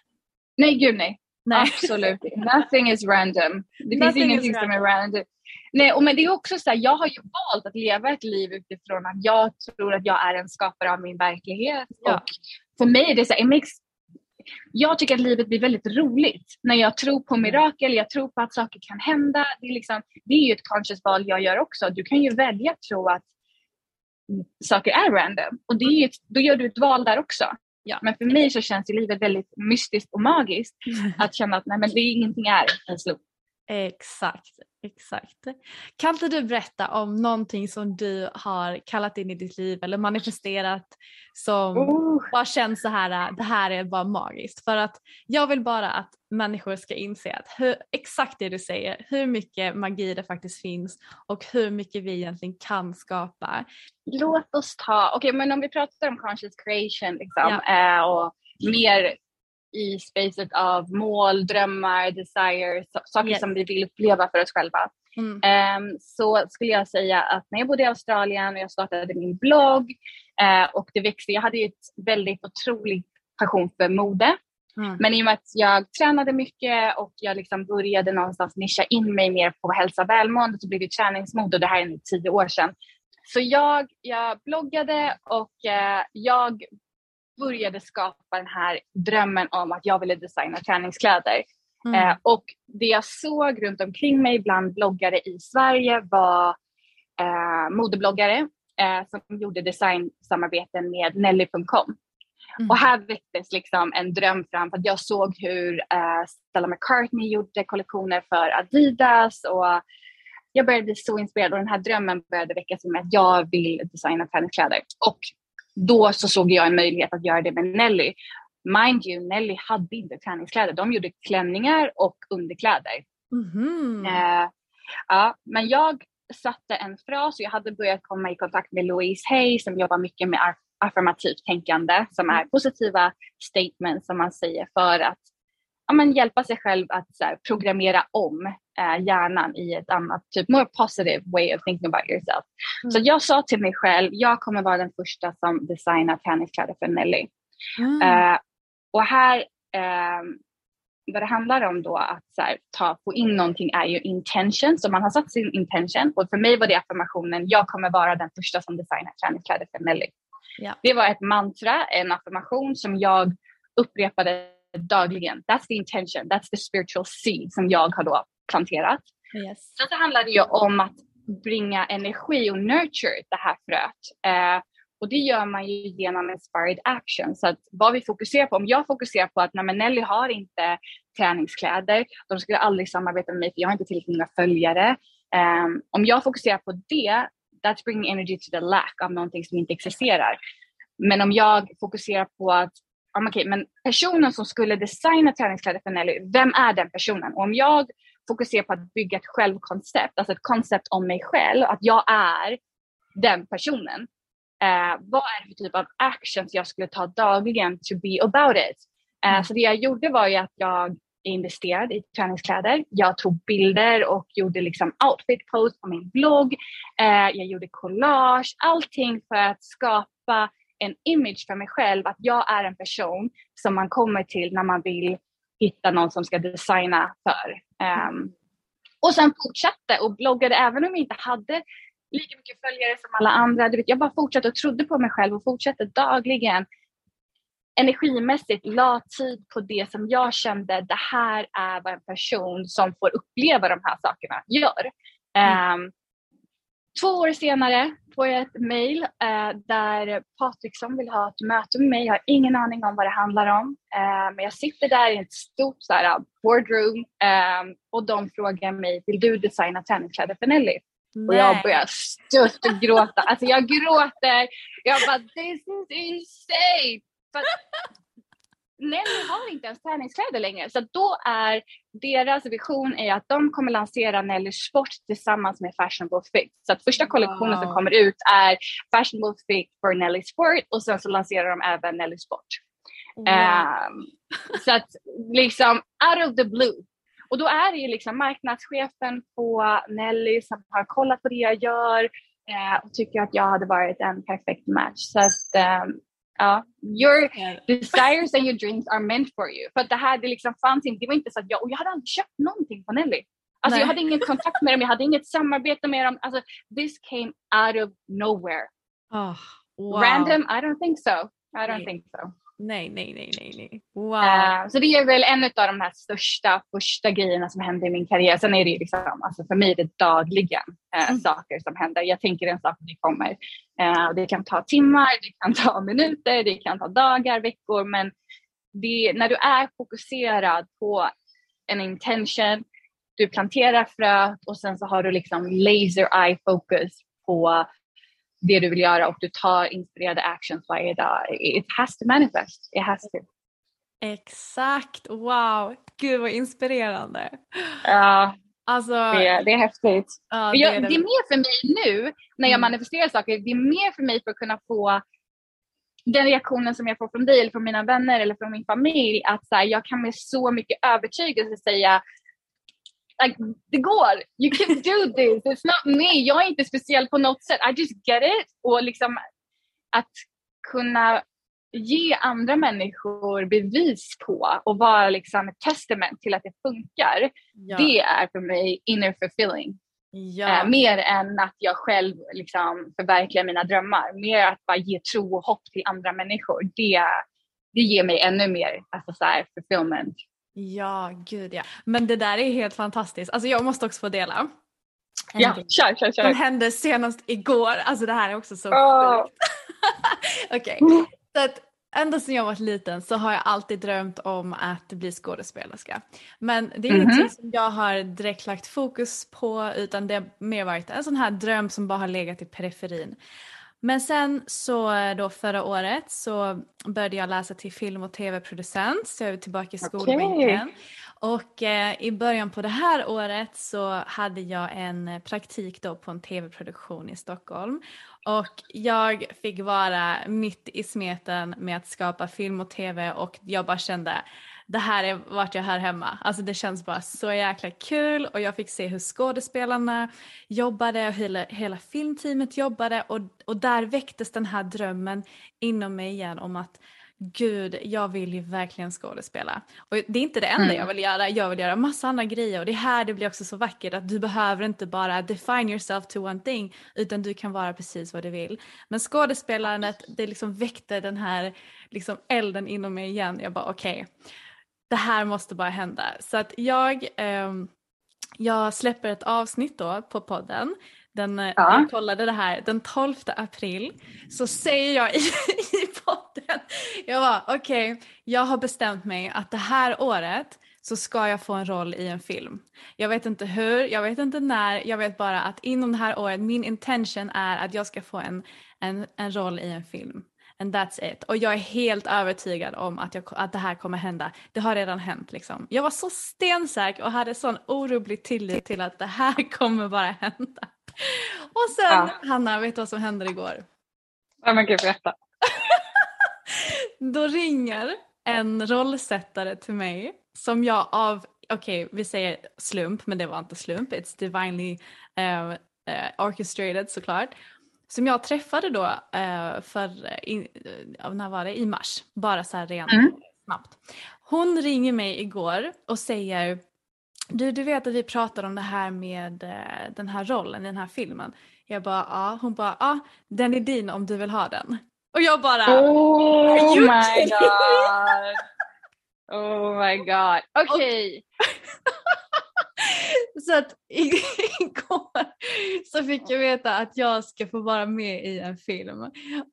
Nej, gud nej. Nej. Absolut. Nothing is random. Det finns ingenting som är random. Nej, och men det är också så här, jag har ju valt att leva ett liv utifrån att jag tror att jag är en skapare av min verklighet. Ja. Och för mig är det så här, it makes, jag tycker att livet blir väldigt roligt när jag tror på mirakel, jag tror på att saker kan hända. Det är, liksom, det är ju ett conscious val jag gör också. Du kan ju välja att tro att saker är random och det är ju ett, då gör du ett val där också. Ja. Men för mig så känns ju livet väldigt mystiskt och magiskt att känna att nej, men det är ingenting är en slump. Exakt, exakt. Kan inte du berätta om någonting som du har kallat in i ditt liv eller manifesterat som Oh. bara känns så här, det här är bara magiskt. För att jag vill bara att människor ska inse att hur, exakt det du säger, hur mycket magi det faktiskt finns och hur mycket vi egentligen kan skapa. Låt oss ta, okej men om vi pratar om conscious creation liksom, eh, och mer i spacet av mål, drömmar, desires, saker Yes. som vi vill uppleva för oss själva. Mm. Ehm, så skulle jag säga att när jag bodde i Australien och jag startade min blogg eh, och det växte, jag hade ju ett väldigt otroligt passion för mode. Mm. Men i och med att jag tränade mycket och jag liksom började någonstans nischa in mig mer på hälsa och välmående så blev det träningsmode och det här är nu tio år sedan. Så jag, jag bloggade och eh, jag började skapa den här drömmen om att jag ville designa träningskläder. Mm. Eh, och det jag såg runt omkring mig bland bloggare i Sverige var eh, modebloggare eh, som gjorde designsamarbeten med Nelly.com. Mm. Och här väcktes liksom en dröm fram för att jag såg hur eh, Stella McCartney gjorde kollektioner för Adidas och jag började bli så inspirerad och den här drömmen började väckas mig att jag vill designa träningskläder. Och då så såg jag en möjlighet att göra det med Nelly. Mind you, Nelly hade inte träningskläder. De gjorde klänningar och underkläder. Mhm. Eh, ja, men jag satte en fras och jag hade börjat komma i kontakt med Louise Hay som jobbar mycket med aff- affirmativt tänkande som är positiva statements som man säger för att ja, men hjälpa sig själv att så här, programmera om eh, hjärnan i ett annat, typ more positive way of thinking about yourself. Mm. Så jag sa till mig själv, jag kommer vara den första som designar träningskläder för Nelly. Mm. Uh, och här, uh, vad det handlar om då att så här, ta, få in någonting är ju intention, så man har satt sin intention och för mig var det affirmationen, jag kommer vara den första som designar träningskläder för Nelly. Ja. Det var ett mantra, en affirmation som jag upprepade dagligen. That's the intention, that's the spiritual seed som jag har då planterat. Yes. Sen så handlar det ju om att bringa energi och nurture det här fröet. Eh, och det gör man ju genom inspired action. Så att vad vi fokuserar på, om jag fokuserar på att nej, Nelly har inte träningskläder, de skulle aldrig samarbeta med mig för jag har inte tillräckligt många följare. Um, om jag fokuserar på det, that's bringing energy to the lack av någonting som inte existerar. Men om jag fokuserar på att um, okay, men personen som skulle designa träningskläder för Nelly, vem är den personen? Och om jag fokuserar på att bygga ett självkoncept, alltså ett koncept om mig själv, att jag är den personen. Eh, vad är det för typ av actions jag skulle ta dagligen to be about it? Eh, mm. Så det jag gjorde var ju att jag investerade i träningskläder. Jag tog bilder och gjorde liksom outfit post på min blogg. Eh, jag gjorde collage, allting för att skapa en image för mig själv att jag är en person som man kommer till när man vill hitta någon som ska designa för. Um, och sen fortsatte och bloggade även om jag inte hade lika mycket följare som alla andra. Du vet, jag bara fortsatte och trodde på mig själv och fortsatte dagligen energimässigt la tid på det som jag kände, det här är vad en person som får uppleva de här sakerna gör. Mm. Um, två år senare får jag ett mail uh, där Patriksson vill ha ett möte med mig. Jag har ingen aning om vad det handlar om. Uh, men jag sitter där i ett stort så här, boardroom um, och de frågar mig, vill du designa träningskläder för Nelly? Nej. Och jag börjar stört och gråta. Alltså jag gråter. Jag bara, this is insane! För Nelly har inte ens träningskläder längre. Så då är deras vision är att de kommer lansera Nelly Sport tillsammans med Fashionable Fit. Så att första kollektionen wow. som kommer ut är Fashionable Fit for Nelly Sport och sen så lanserar de även Nelly Sport. Wow. Um, så att liksom out of the blue och då är det ju liksom marknadschefen på Nelly som har kollat på det jag gör eh, och tycker att jag hade varit en perfekt match. Så att, um, ja, your desires and your dreams are meant for you. För att det här, det liksom fanns inte, det var inte så att jag, och jag hade aldrig köpt någonting på Nelly. Alltså Nej. jag hade ingen kontakt med dem, jag hade inget samarbete med dem. Alltså this came out of nowhere. Oh, wow. Random? I don't think so. I don't think so. Nej, nej, nej, nej, nej. Wow. Uh, så det är väl en av de här största första grejerna som hände i min karriär. Sen är det liksom, alltså för mig är det dagligen uh, mm. saker som händer. Jag tänker en sak det kommer. Uh, det kan ta timmar, det kan ta minuter, det kan ta dagar, veckor. Men det, när du är fokuserad på en intention, du planterar fröet och sen så har du liksom laser eye focus på det du vill göra och du tar inspirerade actions varje dag. It has to manifest. It has to. Exakt, wow, gud vad inspirerande. Ja, alltså, det, är, det är häftigt. Ja, det, jag, är det. det, är mer för mig nu när jag mm. manifesterar saker, det är mer för mig för att kunna få den reaktionen som jag får från dig eller från mina vänner eller från min familj att så här, jag kan med så mycket övertygelse säga like, det går. You can do this. It's not me. Jag är inte speciell på något sätt. I just get it. Och liksom att kunna ge andra människor bevis på och vara liksom ett testament till att det funkar. Ja. Det är för mig inner fulfilling. Ja. Eh, mer än att jag själv liksom förverkligar mina drömmar. Mer att bara ge tro och hopp till andra människor. Det, det ger mig ännu mer alltså så här, fulfillment. Ja, gud ja. Men det där är helt fantastiskt. Alltså jag måste också få dela. Ja, kör, kör, kör. Som hände senast igår. Alltså det här är också så oh. Okej, okay. så att ända sedan jag var liten så har jag alltid drömt om att bli skådespelerska. Men det är mm -hmm. ingenting som jag har direkt lagt fokus på utan det har mer varit en sån här dröm som bara har legat i periferin. Men sen så då förra året så började jag läsa till film och tv-producent så jag är tillbaka i skolbänken. Okay. Och eh, i början på det här året så hade jag en praktik då på en tv-produktion i Stockholm. Och jag fick vara mitt i smeten med att skapa film och tv och jag bara kände det här är vart jag hör hemma. Alltså det känns bara så jäkla kul och jag fick se hur skådespelarna jobbade och hela, hela filmteamet jobbade och, och där väcktes den här drömmen inom mig igen om att gud, jag vill ju verkligen skådespela. Och det är inte det enda mm. jag vill göra, jag vill göra massa andra grejer och det är här det blir också så vackert att du behöver inte bara define yourself to one thing utan du kan vara precis vad du vill. Men skådespelandet, det liksom väckte den här liksom elden inom mig igen. Jag bara okej, okay, det här måste bara hända. Så att jag, eh, jag släpper ett avsnitt då på podden den, ja. jag kollade det här den 12 april så säger jag i, i podden, jag var okej, okay, jag har bestämt mig att det här året så ska jag få en roll i en film. Jag vet inte hur, jag vet inte när, jag vet bara att inom det här året, min intention är att jag ska få en, en, en roll i en film. And that's it. Och jag är helt övertygad om att, jag, att det här kommer hända. Det har redan hänt liksom. Jag var så stensäker och hade sån orubblig tillit till att det här kommer bara hända. Och sen ja. Hanna, vet du vad som hände igår? Ja men gud berätta. Då ringer en rollsättare till mig som jag av, okej okay, vi säger slump men det var inte slump, it's divinely uh, uh, orchestrated såklart. Som jag träffade då uh, för, in, när var det, i mars, bara så här rent mm. snabbt. Hon ringer mig igår och säger du, du vet att vi pratade om det här med den här rollen i den här filmen. Jag bara ja, hon bara ja, den är din om du vill ha den. Och jag bara Oh my god. Oh my god. Okej. Okay. så att igår så fick jag veta att jag ska få vara med i en film.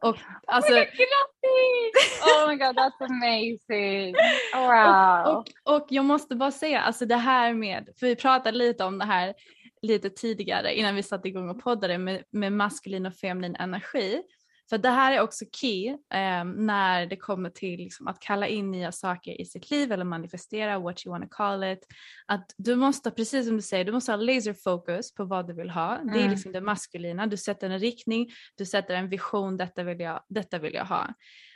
Och alltså... Oh my god, that's amazing! Wow! Och, och, och, jag måste bara säga, alltså det här med, för vi pratade lite om det här lite tidigare innan vi satte igång och poddade med, med maskulin och feminin energi. Så det här är också key eh, när det kommer till liksom, att kalla in nya saker i sitt liv eller manifestera, what you wanna call it. Att du måste, precis som du säger, du måste ha laser focus på vad du vill ha. Mm. Det är mm. liksom det maskulina, du sätter en riktning, du sätter en vision, detta vill jag, detta vill jag ha.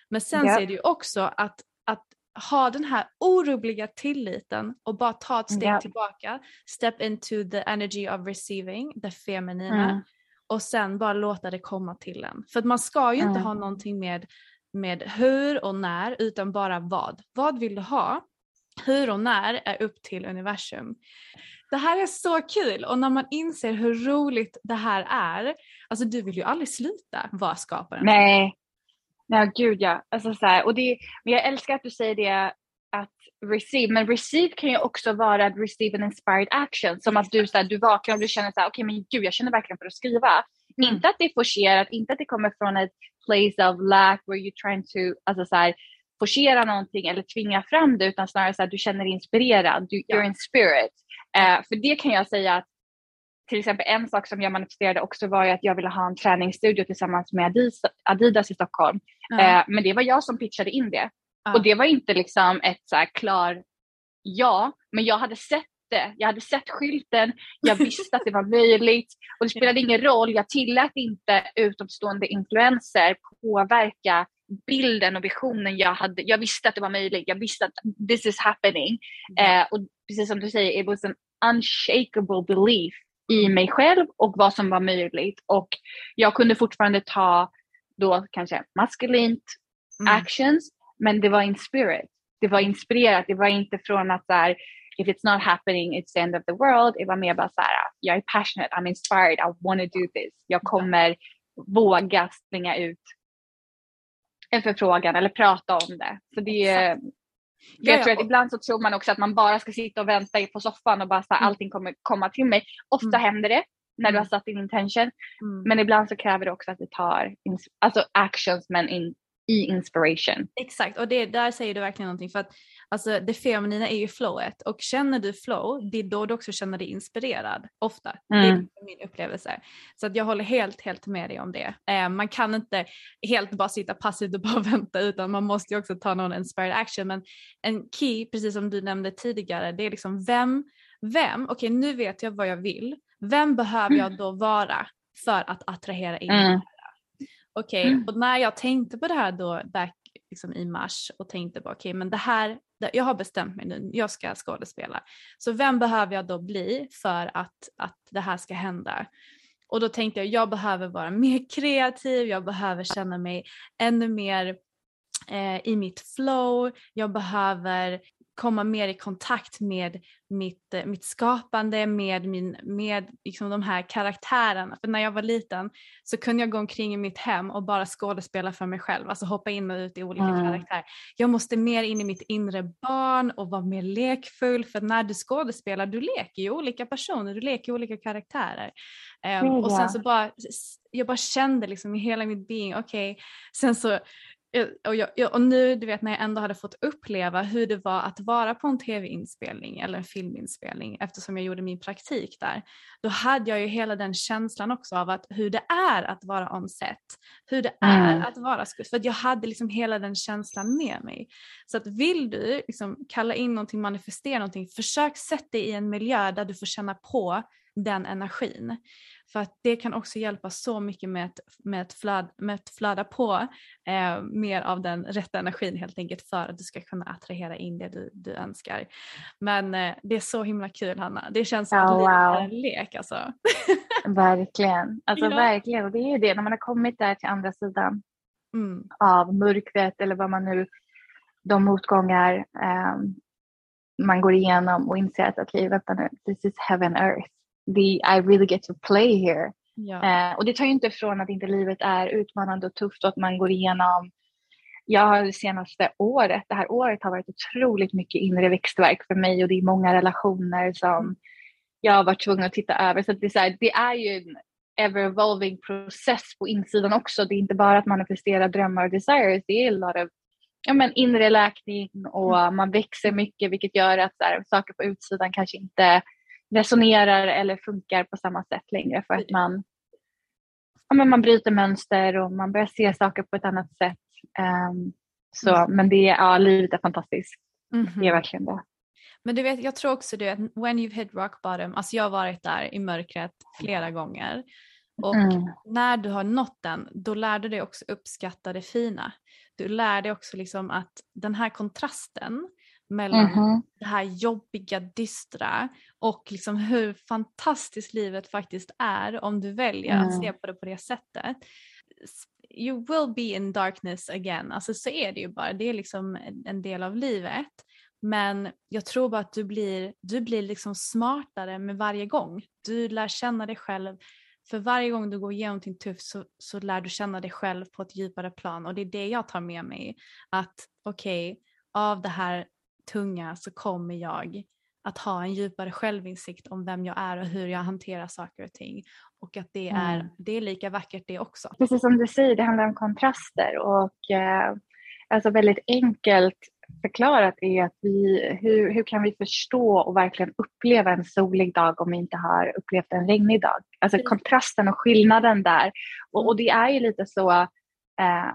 Men sen yep. så är det ju också att, att ha den här orubbliga tilliten och bara ta ett steg yep. tillbaka, step into the energy of receiving, det feminina. Mm och sen bara låta det komma till en. För att man ska ju inte mm. ha någonting med, med hur och när utan bara vad. Vad vill du ha? Hur och när är upp till universum. Det här är så kul och när man inser hur roligt det här är, alltså du vill ju aldrig sluta vara skaparen. Nej, nej gud ja. Alltså så här, och det, men jag älskar att du säger det att receive, men receive kan ju också vara att receive an inspired action. Som att du, så här, du vaknar och du känner så här, okej okay, men gud jag känner verkligen för att skriva. Mm. Inte att det är forcerat, inte att det kommer från ett place of lack where you're trying to, alltså så här, forcera någonting eller tvinga fram det utan snarare så att du känner dig inspirerad, du, ja. you're in spirit. Uh, för det kan jag säga att till exempel en sak som jag manifesterade också var ju att jag ville ha en träningsstudio tillsammans med Adidas, i Stockholm. Mm. Uh, men det var jag som pitchade in det. Ja. Och det var inte liksom ett så här klar ja, men jag hade sett det. Jag hade sett skylten, jag visste att det var möjligt och det spelade ingen roll. Jag tillät inte utomstående influenser påverka bilden och visionen jag hade. Jag visste att det var möjligt. Jag visste att this is happening. Mm. Eh, och precis som du säger, it was an unshakable belief i mig själv och vad som var möjligt. Och jag kunde fortfarande ta då kanske maskulint mm. actions men det var in spirit. Det var inspirerat. Det var inte från att så här, if it's not happening it's the end of the world. Det var mer bara så här, jag är passionate, I'm inspired, I want to do this. Jag kommer våga slänga ut en förfrågan eller prata om det. Så det är, jag tror att ibland så tror man också att man bara ska sitta och vänta på soffan och bara så här, mm. allting kommer komma till mig. Ofta mm. händer det när du har mm. satt din intention. Mm. Men ibland så kräver det också att det tar alltså actions men in, i inspiration. Exakt och det, där säger du verkligen någonting för att alltså, det feminina är ju flowet och känner du flow det är då du också känner dig inspirerad ofta. Mm. Det är mm. min upplevelse. Så att jag håller helt helt med dig om det. Eh, man kan inte helt bara sitta passivt och bara vänta utan man måste ju också ta någon inspired action men en key precis som du nämnde tidigare det är liksom vem, vem, okej okay, nu vet jag vad jag vill, vem behöver jag då vara för att attrahera in mm. Okej, okay. mm. och när jag tänkte på det här då back liksom i mars och tänkte bara okej okay, men det här, jag har bestämt mig nu, jag ska skådespela. Så vem behöver jag då bli för att, att det här ska hända? Och då tänkte jag jag behöver vara mer kreativ, jag behöver känna mig ännu mer eh, i mitt flow, jag behöver komma mer i kontakt med mitt, eh, mitt skapande, med, min, med liksom de här karaktärerna. För när jag var liten så kunde jag gå omkring i mitt hem och bara skådespela för mig själv, alltså hoppa in och ut i olika mm. karaktärer. Jag måste mer in i mitt inre barn och vara mer lekfull för när du skådespelar, du leker ju olika personer, du leker olika karaktärer. Um, och sen så bara, jag bara kände liksom i hela mitt being, okej, okay. sen så och, jag, och nu, du vet när jag ändå hade fått uppleva hur det var att vara på en tv-inspelning eller en filminspelning eftersom jag gjorde min praktik där. Då hade jag ju hela den känslan också av att hur det är att vara on set. Hur det är mm. att vara skådespelare. För jag hade liksom hela den känslan med mig. Så att vill du liksom kalla in någonting, manifestera någonting, försök sätta dig i en miljö där du får känna på den energin. För att det kan också hjälpa så mycket med att, med att, flöda, med att flöda på eh, mer av den rätta energin helt enkelt för att du ska kunna attrahera in det du, du önskar. Men eh, det är så himla kul Hanna. Det känns som oh, att livet wow. är en lek alltså. verkligen, alltså ja. verkligen. Och det är ju det när man har kommit där till andra sidan mm. av mörkret eller vad man nu, de motgångar eh, man går igenom och inser att okej, okay, vänta nu, this is heaven earth the, I really get to play here. Ja. Eh, och det tar ju inte ifrån att inte livet är utmanande och tufft och att man går igenom jag har det senaste året, det här året har varit otroligt mycket inre växtverk för mig och det är många relationer som jag har varit tvungen att titta över. Så, det, är så här, det är ju en ever-evolving process på insidan också. Det är inte bara att manifestera drömmar och desires, det är en lot of ja, men inre läkning och mm. man växer mycket vilket gör att här, saker på utsidan kanske inte resonerar eller funkar på samma sätt längre för att man, ja, men man bryter mönster och man börjar se saker på ett annat sätt. Um, så, mm. Men det är, ja, livet är fantastiskt. Mm -hmm. Det är verkligen det. Men du vet, jag tror också det att when you've hit rock bottom, alltså jag har varit där i mörkret flera gånger och mm. när du har nått den, då lär du dig också uppskatta det fina. Du lär dig också liksom att den här kontrasten mellan mm -hmm. det här jobbiga, dystra och liksom hur fantastiskt livet faktiskt är om du väljer mm. att se på det på det sättet. You will be in darkness again, alltså så är det ju bara, det är liksom en del av livet. Men jag tror bara att du blir, du blir liksom smartare med varje gång. Du lär känna dig själv. För varje gång du går igenom någonting tufft så, så lär du känna dig själv på ett djupare plan och det är det jag tar med mig. Att okej, okay, av det här tunga så kommer jag att ha en djupare självinsikt om vem jag är och hur jag hanterar saker och ting. Och att det är, mm. det är lika vackert det också. Precis som du säger, det handlar om kontraster och eh, alltså väldigt enkelt förklarat är att vi, hur, hur kan vi förstå och verkligen uppleva en solig dag om vi inte har upplevt en regnig dag? Alltså mm. kontrasten och skillnaden där. Och, och det är ju lite så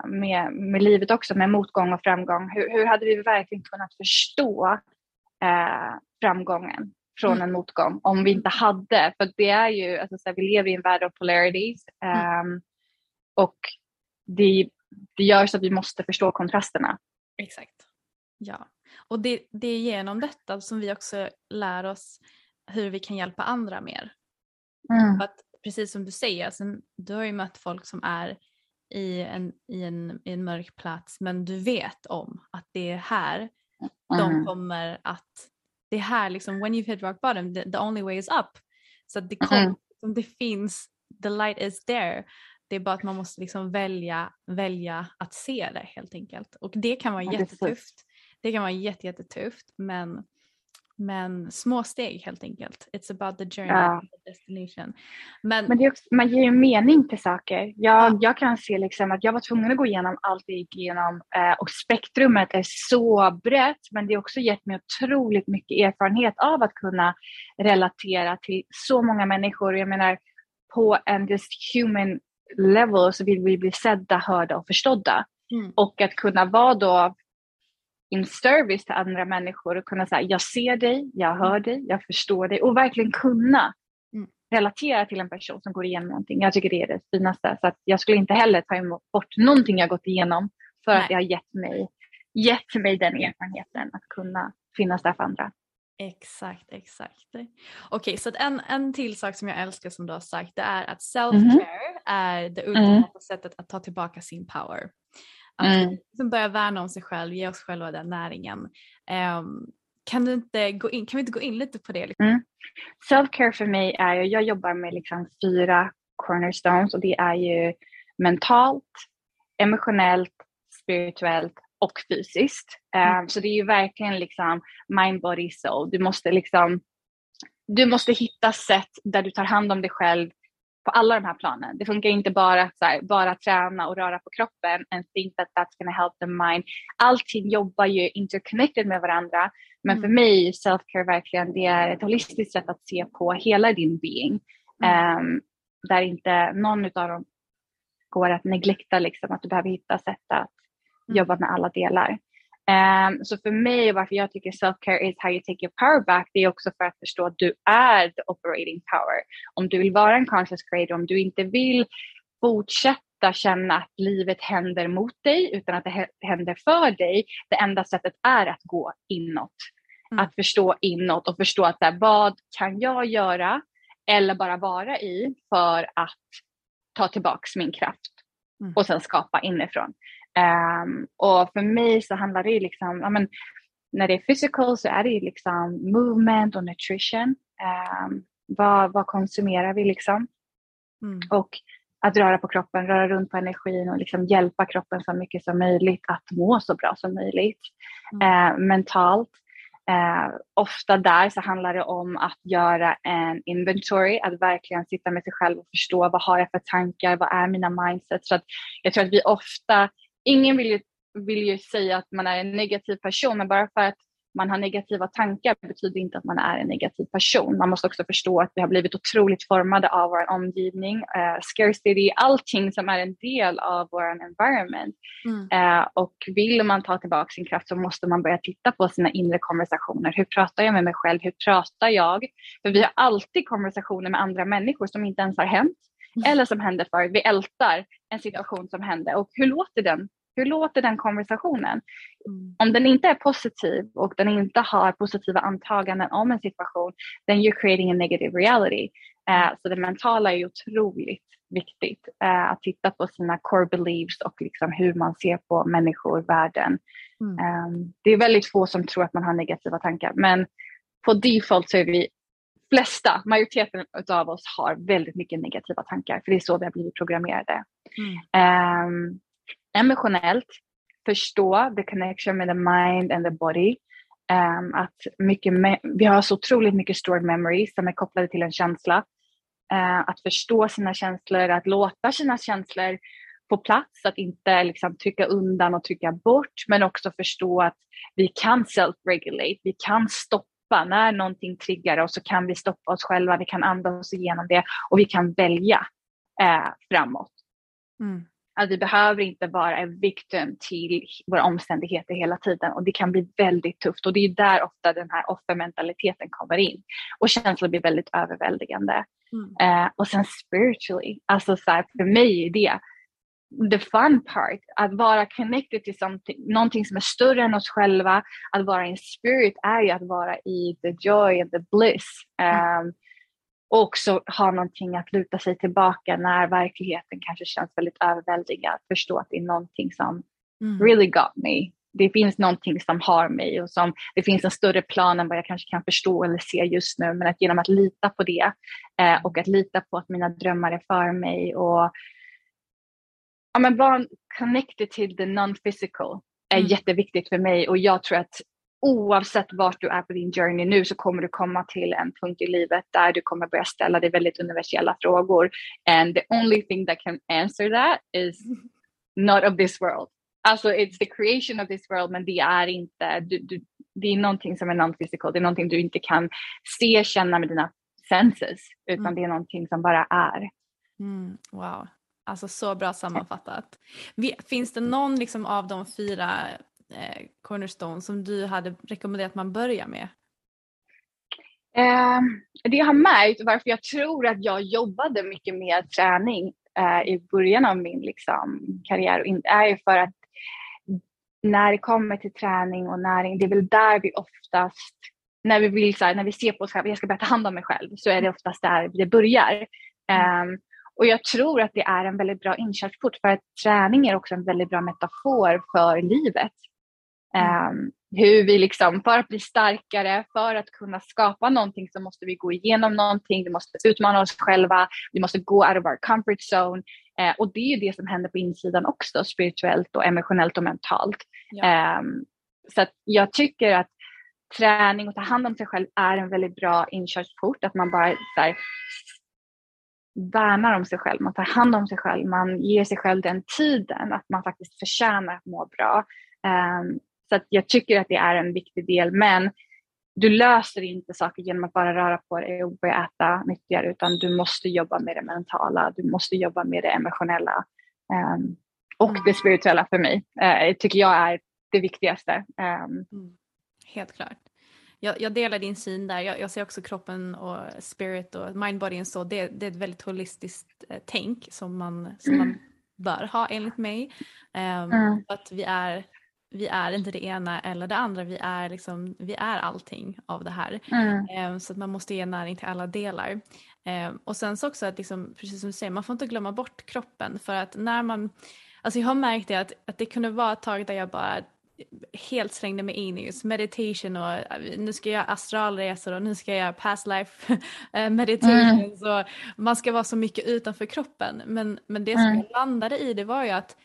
med, med livet också, med motgång och framgång. Hur, hur hade vi verkligen kunnat förstå eh, framgången från mm. en motgång om vi inte hade, för det är ju, alltså, så här, vi lever i en värld av polarities mm. um, och det, det gör så att vi måste förstå kontrasterna. Exakt. Ja, och det, det är genom detta som vi också lär oss hur vi kan hjälpa andra mer. Mm. Att, precis som du säger, alltså, du har ju mött folk som är i en, i, en, i en mörk plats men du vet om att det är här mm. de kommer att, det är här liksom when you've hit rock bottom the, the only way is up. Så det, kom, mm. det finns, the light is there. Det är bara att man måste liksom välja, välja att se det helt enkelt. Och det kan vara ja, jättetufft. Det kan vara jättetufft men men små steg helt enkelt. It's about the journey, ja. the destination. Men, men också, man ger ju mening till saker. Jag, ja. jag kan se liksom att jag var tvungen att gå igenom allt jag gick igenom eh, och spektrumet är så brett men det har också gett mig otroligt mycket erfarenhet av att kunna relatera till så många människor. Jag menar på en just human level så vill vi bli sedda, hörda och förstådda. Mm. Och att kunna vara då in service till andra människor och kunna säga jag ser dig, jag hör mm. dig, jag förstår dig och verkligen kunna mm. relatera till en person som går igenom någonting. Jag tycker det är det finaste. Så att jag skulle inte heller ta bort någonting jag gått igenom för Nej. att det har gett mig, gett mig den erfarenheten att kunna finnas där för andra. Exakt, exakt. Okej, okay, så en, en till sak som jag älskar som du har sagt det är att self-care mm. är det ultimata mm. sättet att ta tillbaka sin power. Att mm. liksom börja värna om sig själv, ge oss själva den näringen. Um, kan, du inte gå in, kan vi inte gå in lite på det? Mm. Self-care för mig är ju, jag jobbar med liksom fyra cornerstones och det är ju mentalt, emotionellt, spirituellt och fysiskt. Mm. Um, så det är ju verkligen liksom mind, body, soul. Du måste liksom du måste hitta sätt där du tar hand om dig själv på alla de här planen. Det funkar inte bara att här, bara träna och röra på kroppen and think that that's gonna help the mind. Allting jobbar ju interconnected med varandra. Men för mm. mig self-care verkligen, det är ett holistiskt sätt att se på hela din being. Um, där inte någon av dem går att neglekta, liksom, att du behöver hitta sätt att mm. jobba med alla delar. Um, så för mig, varför jag tycker self-care is how you take your power back, det är också för att förstå att du är the operating power. Om du vill vara en conscious creator, om du inte vill fortsätta känna att livet händer mot dig utan att det händer för dig, det enda sättet är att gå inåt. Mm. Att förstå inåt och förstå att där, vad kan jag göra eller bara vara i för att ta tillbaks min kraft mm. och sen skapa inifrån. Um, och för mig så handlar det liksom, ja, men, när det är physical så är det liksom movement och nutrition. Um, vad, vad konsumerar vi liksom? Mm. Och att röra på kroppen, röra runt på energin och liksom hjälpa kroppen så mycket som möjligt att må så bra som möjligt. Mm. Uh, mentalt Eh, ofta där så handlar det om att göra en inventory, att verkligen sitta med sig själv och förstå vad har jag för tankar, vad är mina mindset. Så att jag tror att vi ofta, ingen vill ju, vill ju säga att man är en negativ person, men bara för att man har negativa tankar betyder inte att man är en negativ person. Man måste också förstå att vi har blivit otroligt formade av vår omgivning, uh, scarcity, allting som är en del av vår environment. Mm. Uh, och vill man ta tillbaka sin kraft så måste man börja titta på sina inre konversationer. Hur pratar jag med mig själv? Hur pratar jag? För vi har alltid konversationer med andra människor som inte ens har hänt mm. eller som händer för. Vi ältar en situation som hände och hur låter den hur låter den konversationen? Mm. Om den inte är positiv och den inte har positiva antaganden om en situation, then you're creating a negative reality. Uh, så det mentala är otroligt viktigt. Uh, att titta på sina core beliefs och liksom hur man ser på människor, världen. Mm. Um, det är väldigt få som tror att man har negativa tankar, men på default så är vi flesta, majoriteten av oss har väldigt mycket negativa tankar, för det är så vi har blivit programmerade. Mm. Um, emotionellt förstå the connection med the mind and the body. Um, att mycket vi har så otroligt mycket stored memories som är kopplade till en känsla. Uh, att förstå sina känslor, att låta sina känslor få plats, att inte liksom trycka undan och trycka bort, men också förstå att vi kan self-regulate, vi kan stoppa när någonting triggar oss så kan vi stoppa oss själva, vi kan andas igenom det och vi kan välja eh, framåt. Mm. Att vi behöver inte vara en victim till våra omständigheter hela tiden. Och det kan bli väldigt tufft. Och det är där ofta den här offermentaliteten kommer in. Och känslor blir väldigt överväldigande. Mm. Uh, och sen spiritually, alltså så här, för mig är det the fun part, att vara connected till something, någonting som är större än oss själva, att vara in spirit är ju att vara i the joy and the bliss. Um, och också ha någonting att luta sig tillbaka när verkligheten kanske känns väldigt överväldigande. Förstå att det är någonting som mm. really got me. Det finns någonting som har mig och som det finns en större plan än vad jag kanske kan förstå eller se just nu. Men att genom att lita på det eh, och att lita på att mina drömmar är för mig och ja, men vara connected till the non-physical är mm. jätteviktigt för mig och jag tror att oavsett vart du är på din journey nu så kommer du komma till en punkt i livet där du kommer börja ställa dig väldigt universella frågor. And the only thing that can answer that is not of this world. Alltså it's the creation of this world men det är inte, du, du, det är någonting som är non-physical, det är någonting du inte kan se, känna med dina senses utan mm. det är någonting som bara är. Mm, wow, alltså så bra sammanfattat. Finns det någon liksom av de fyra eh, cornerstone som du hade rekommenderat man börjar med? Eh, det jag har märkt, varför jag tror att jag jobbade mycket med träning eh, i början av min liksom, karriär, är ju för att när det kommer till träning och näring, det är väl där vi oftast, när vi vill så här, när vi ser på oss själva, jag ska börja ta hand om mig själv, så är det oftast där det börjar. Um, och jag tror att det är en väldigt bra inkörsport för att träning är också en väldigt bra metafor för livet. Um, hur vi liksom, för att bli starkare, för att kunna skapa någonting så måste vi gå igenom någonting, vi måste utmana oss själva, vi måste gå out of our comfort zone. Eh, och det är ju det som händer på insidan också, spirituellt och emotionellt och mentalt. Ja. Um, så jag tycker att träning och ta hand om sig själv är en väldigt bra inkörsport, att man bara där, värnar om sig själv, man tar hand om sig själv, man ger sig själv den tiden att man faktiskt förtjänar att må bra. Um, så jag tycker att det är en viktig del, men du löser inte saker genom att bara röra på dig och börja äta nyttigare, utan du måste jobba med det mentala, du måste jobba med det emotionella um, och mm. det spirituella för mig, uh, tycker jag är det viktigaste. Um, mm. Helt klart. Jag, jag, delar din syn där. Jag, jag, ser också kroppen och spirit och mind, body and soul. Det, det är ett väldigt holistiskt eh, tänk som man, som mm. man bör ha enligt mig. Um, mm. Att vi är vi är inte det ena eller det andra, vi är, liksom, vi är allting av det här. Mm. Eh, så att man måste ge näring till alla delar. Eh, och sen så också att, liksom, precis som du säger, man får inte glömma bort kroppen för att när man, alltså jag har märkt det att, att det kunde vara ett tag där jag bara helt slängde mig in i just meditation och äh, nu ska jag göra astralresor och nu ska jag göra past life äh, meditation. Mm. Så man ska vara så mycket utanför kroppen. Men, men det som mm. jag landade i det var ju att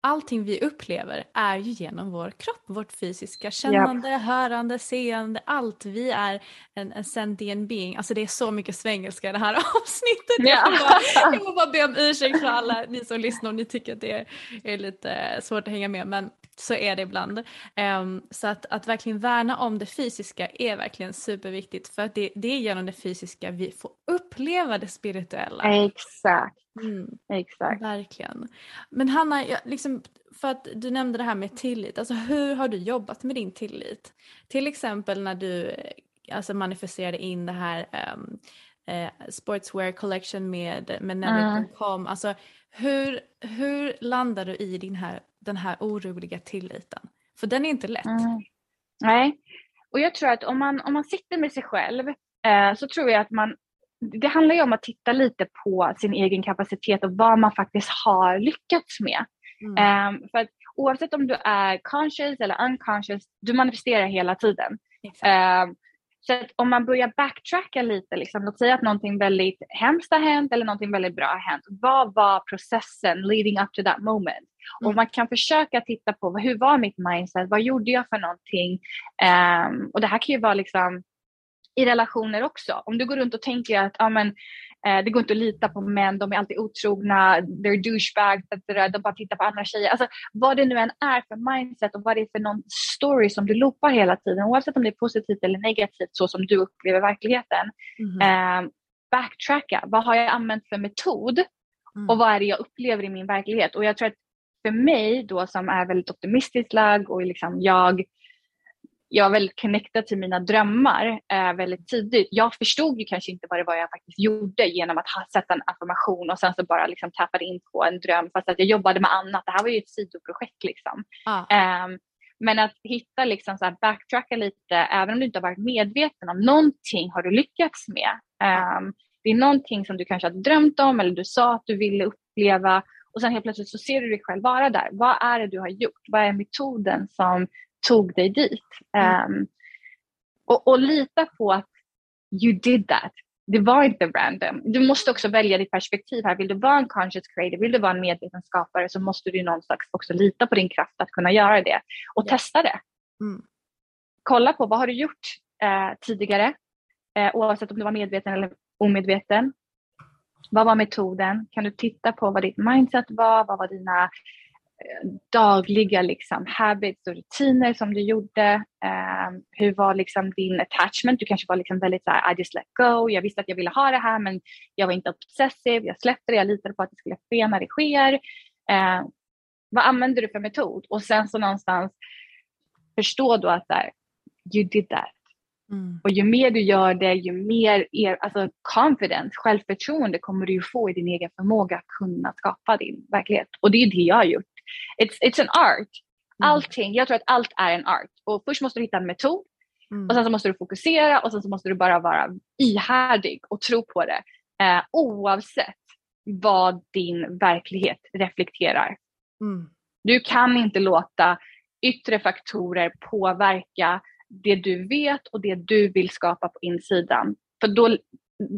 allting vi upplever är ju genom vår kropp, vårt fysiska kännande, yep. hörande, seende, allt. Vi är en, en sentient being. Alltså det är så mycket svengelska i det här avsnittet. Yeah. Jag, får bara, jag får bara be om ursäkt för alla ni som lyssnar om ni tycker att det är, är lite svårt att hänga med. Men så är det ibland. Um, så att, att verkligen värna om det fysiska är verkligen superviktigt för att det, det är genom det fysiska vi får uppleva det spirituella. Exakt. Mm. Exakt. Verkligen. Men Hanna, jag, liksom, för att du nämnde det här med tillit, alltså hur har du jobbat med din tillit? Till exempel när du alltså, manifesterade in det här um, eh, Sportswear Collection med, med Nelly.com, mm. alltså hur, hur landar du i din här, den här oroliga tilliten? För den är inte lätt. Mm. Nej, och jag tror att om man, om man sitter med sig själv eh, så tror jag att man det handlar ju om att titta lite på sin egen kapacitet och vad man faktiskt har lyckats med. Mm. Um, för att oavsett om du är conscious eller unconscious, du manifesterar hela tiden. Um, så om man börjar backtracka lite, liksom, låt säga att någonting väldigt hemskt har hänt eller någonting väldigt bra har hänt. Vad var processen leading up to that moment? Mm. Och man kan försöka titta på hur var mitt mindset? Vad gjorde jag för någonting? Um, och det här kan ju vara liksom i relationer också. Om du går runt och tänker att ah, men, det går inte att lita på män, de är alltid otrogna, they're douchebags, de bara tittar på andra tjejer. Alltså, vad det nu än är för mindset och vad det är för någon story som du loopar hela tiden, oavsett om det är positivt eller negativt så som du upplever verkligheten. Mm. Eh, backtracka, vad har jag använt för metod mm. och vad är det jag upplever i min verklighet? Och jag tror att för mig då som är väldigt optimistiskt lagd och liksom jag jag var väldigt connectad till mina drömmar eh, väldigt tidigt. Jag förstod ju kanske inte vad det var jag faktiskt gjorde genom att ha, sätta en affirmation och sen så bara liksom tappade in på en dröm fast att jag jobbade med annat. Det här var ju ett sidoprojekt liksom. Ah. Eh, men att hitta liksom så här backtracka lite, även om du inte har varit medveten om någonting har du lyckats med. Um, det är någonting som du kanske har drömt om eller du sa att du ville uppleva och sen helt plötsligt så ser du dig själv vara där. Vad är det du har gjort? Vad är metoden som tog dig dit. Um, och, och lita på att you did that. Det var inte random. Du måste också välja ditt perspektiv här. Vill du vara en conscious creator, vill du vara en medveten skapare så måste du någonstans också lita på din kraft att kunna göra det och yeah. testa det. Mm. Kolla på vad har du gjort eh, tidigare, eh, oavsett om du var medveten eller omedveten. Vad var metoden? Kan du titta på vad ditt mindset var? Vad var dina dagliga liksom, habits och rutiner som du gjorde? Um, hur var liksom din attachment? Du kanske var liksom väldigt så här, I just let go. Jag visste att jag ville ha det här men jag var inte obsessiv. Jag släppte det. Jag litade på att det skulle ske när det sker. Uh, vad använder du för metod? Och sen så någonstans förstå då att där, you did that. Mm. Och ju mer du gör det, ju mer er, alltså confidence, självförtroende kommer du få i din egen förmåga att kunna skapa din verklighet. Och det är det jag har gjort it's, it's an art Allting, jag tror att allt är en art. Och först måste du hitta en metod Mm. och sen så måste du fokusera och sen så måste du bara vara ihärdig och tro på det. Eh, oavsett vad din verklighet reflekterar. Mm. Du kan inte låta yttre faktorer påverka det du vet och det du vill skapa på insidan. För då,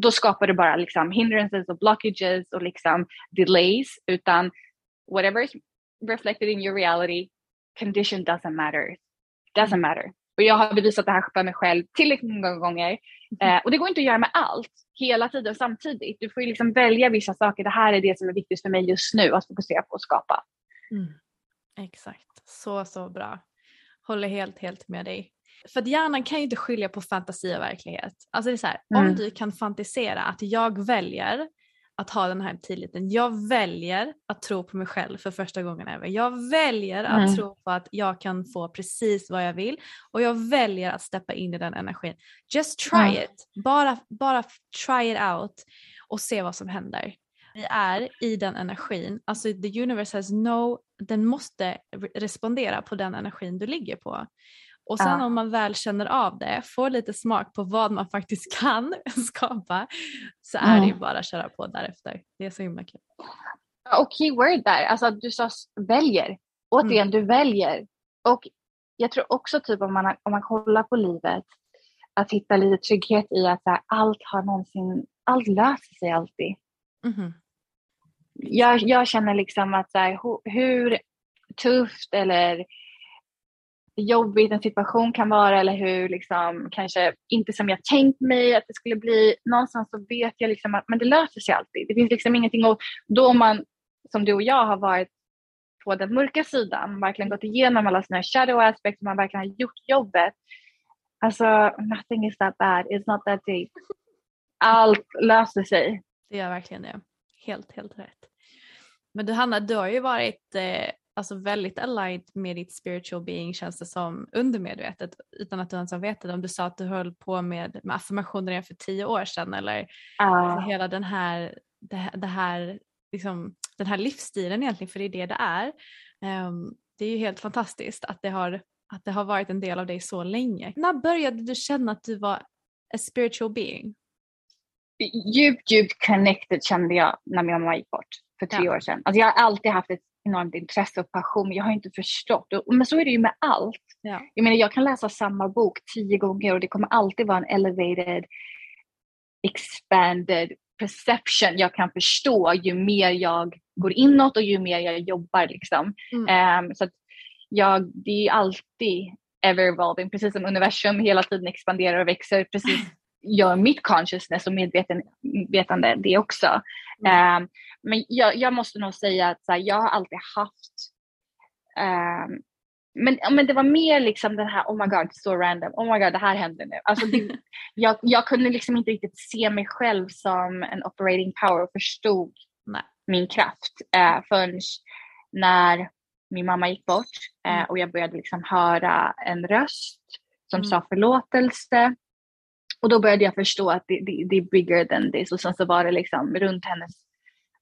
då skapar du bara liksom hindrances och blockages och liksom delays. Utan whatever is reflected in your reality, condition doesn't matter. Doesn't matter. Och jag har bevisat det här för mig själv tillräckligt många gånger. Eh, och det går inte att göra med allt hela tiden samtidigt. Du får ju liksom välja vissa saker. Det här är det som är viktigt för mig just nu att fokusera på att skapa. Mm. Exakt, så så bra. Håller helt helt med dig. För att hjärnan kan ju inte skilja på fantasi och verklighet. Alltså det är så här, Mm. om du kan fantisera att jag väljer att ha den här tilliten. Jag väljer att tro på mig själv för första gången ever. Jag väljer att Mm. tro på att jag kan få precis vad jag vill och jag väljer att steppa in i den energin. Just try Mm. it. Bara, bara try it out och se vad som händer. Vi är i den energin, alltså the universe has no, den måste re- respondera på den energin du ligger på. Och sen Ja. om man väl känner av det, får lite smak på vad man faktiskt kan skapa, så är det ju Mm. bara att köra på därefter. Det är så himla kul. Och keyword där, alltså du sa väljer. Återigen, du väljer. Och jag tror också typ om man, om man kollar på livet, att hitta lite trygghet i att här, allt har någonsin, allt löser sig alltid. Mhm. Jag, jag känner liksom att så här, hu- hur tufft eller jobbigt en situation kan vara eller hur liksom, kanske inte som jag tänkt mig att det skulle bli. Någonstans så vet jag liksom att men det löser sig alltid. Det finns liksom ingenting och då man som du och jag har varit på den mörka sidan, verkligen gått igenom alla sina shadow aspects, man verkligen har gjort jobbet. Alltså, nothing is that bad, it's not that deep. Allt löser sig. Det gör verkligen det. Helt, helt rätt. Men du Hanna, du har ju varit eh, alltså väldigt aligned med ditt spiritual being känns det som undermedvetet utan att du ens har vetat om du sa att du höll på med, med affirmationer redan för tio år sedan eller Ah. alltså hela den här, det, här- det här, liksom, den här livsstilen egentligen för det är det det är. Ehm, det är ju helt fantastiskt att det, har, att det har varit en del av dig så länge. När började du känna att du var a spiritual being? djupt, djupt connected kände jag när min mamma gick bort för tre Ja. år sedan. Alltså jag har alltid haft ett enormt intresse och passion, men jag har inte förstått. Men så är det ju med allt. Ja. Jag menar, jag kan läsa samma bok tio gånger och det kommer alltid vara en elevated, expanded perception jag kan förstå ju mer jag går inåt och ju mer jag jobbar. Liksom. Mm. Ehm, så jag, det är alltid ever evolving, precis som universum hela tiden expanderar och växer, precis gör mitt consciousness och medvetande det också. Ehm, men jag, jag måste nog säga att här, jag har alltid haft ehm, men, men det var mer liksom den här, oh my god, så random, oh my god, det här händer nu. Alltså det, jag, jag kunde liksom inte riktigt se mig själv som en operating power och förstod Nej. min kraft eh, förrän när min mamma gick bort eh, Mm. och jag började liksom höra en röst som Mm. sa förlåtelse. Och då började jag förstå att det, det, det är bigger than this. Och sen så var det liksom runt hennes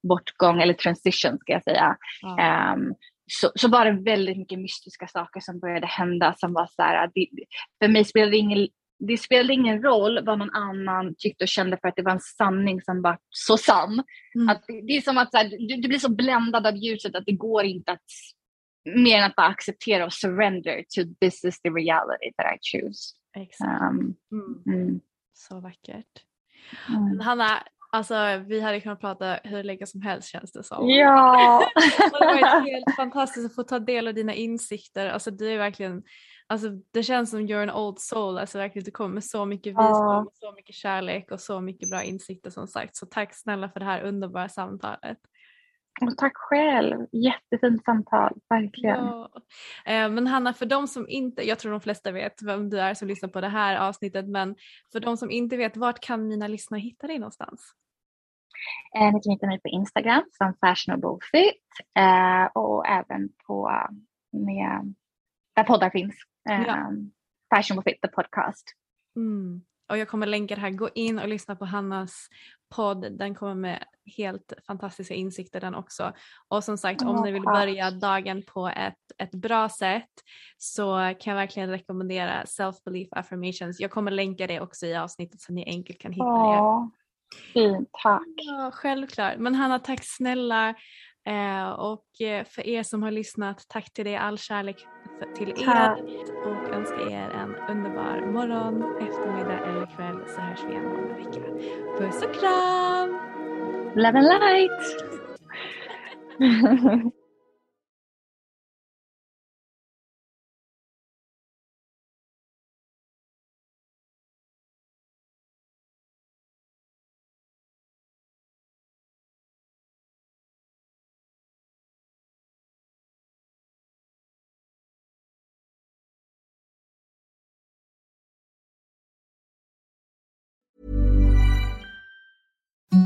bortgång, eller transition ska jag säga, Ja. Ehm, så, så var det väldigt mycket mystiska saker som började hända som var så här, det, för mig spelade det ingen, det spelade ingen roll vad någon annan tyckte och kände för att det var en sanning som var så sann. Mm. Att det, det är som att så här, du, du blir så bländad av ljuset att det går inte att mer än att bara acceptera och surrender to this is the reality that I choose. Exakt. Um, Mm. mm, Så vackert. mm. Hanna, alltså, vi hade kunnat prata hur länge som helst känns det som. Ja! Det varit helt fantastiskt att få ta del av dina insikter. Alltså, du är verkligen, alltså, det känns som you're an old soul. Alltså, verkligen, du kommer med så mycket visdom, Ja. så mycket kärlek och så mycket bra insikter som sagt. Så tack snälla för det här underbara samtalet. Och tack själv. Jättefint samtal, verkligen. Ja. Eh, Men Hanna, för de som inte, jag tror de flesta vet vem du är som lyssnar på det här avsnittet, men för de som inte vet, vart kan mina lyssnare hitta dig någonstans? Eh, Ni kan hitta mig på Instagram som fashionable fit eh, och även på med, där poddar finns. Eh, Ja. Fashionable fit the podcast. Mm. och jag kommer länka det här. Gå in och lyssna på Hannas podd. Den kommer med helt fantastiska insikter den också. Och som sagt om ni vill börja dagen på ett, ett bra sätt så kan jag verkligen rekommendera Self-Belief Affirmations. Jag kommer länka det också i avsnittet så ni enkelt kan hitta det. Fint, tack. Ja, självklart. Men Hanna, tack snälla. Eh, och eh, för er som har lyssnat, tack till dig. All kärlek till er och önskar er en underbar morgon, eftermiddag eller kväll så hörs vi igen om en vecka. Puss och kram! Love and light!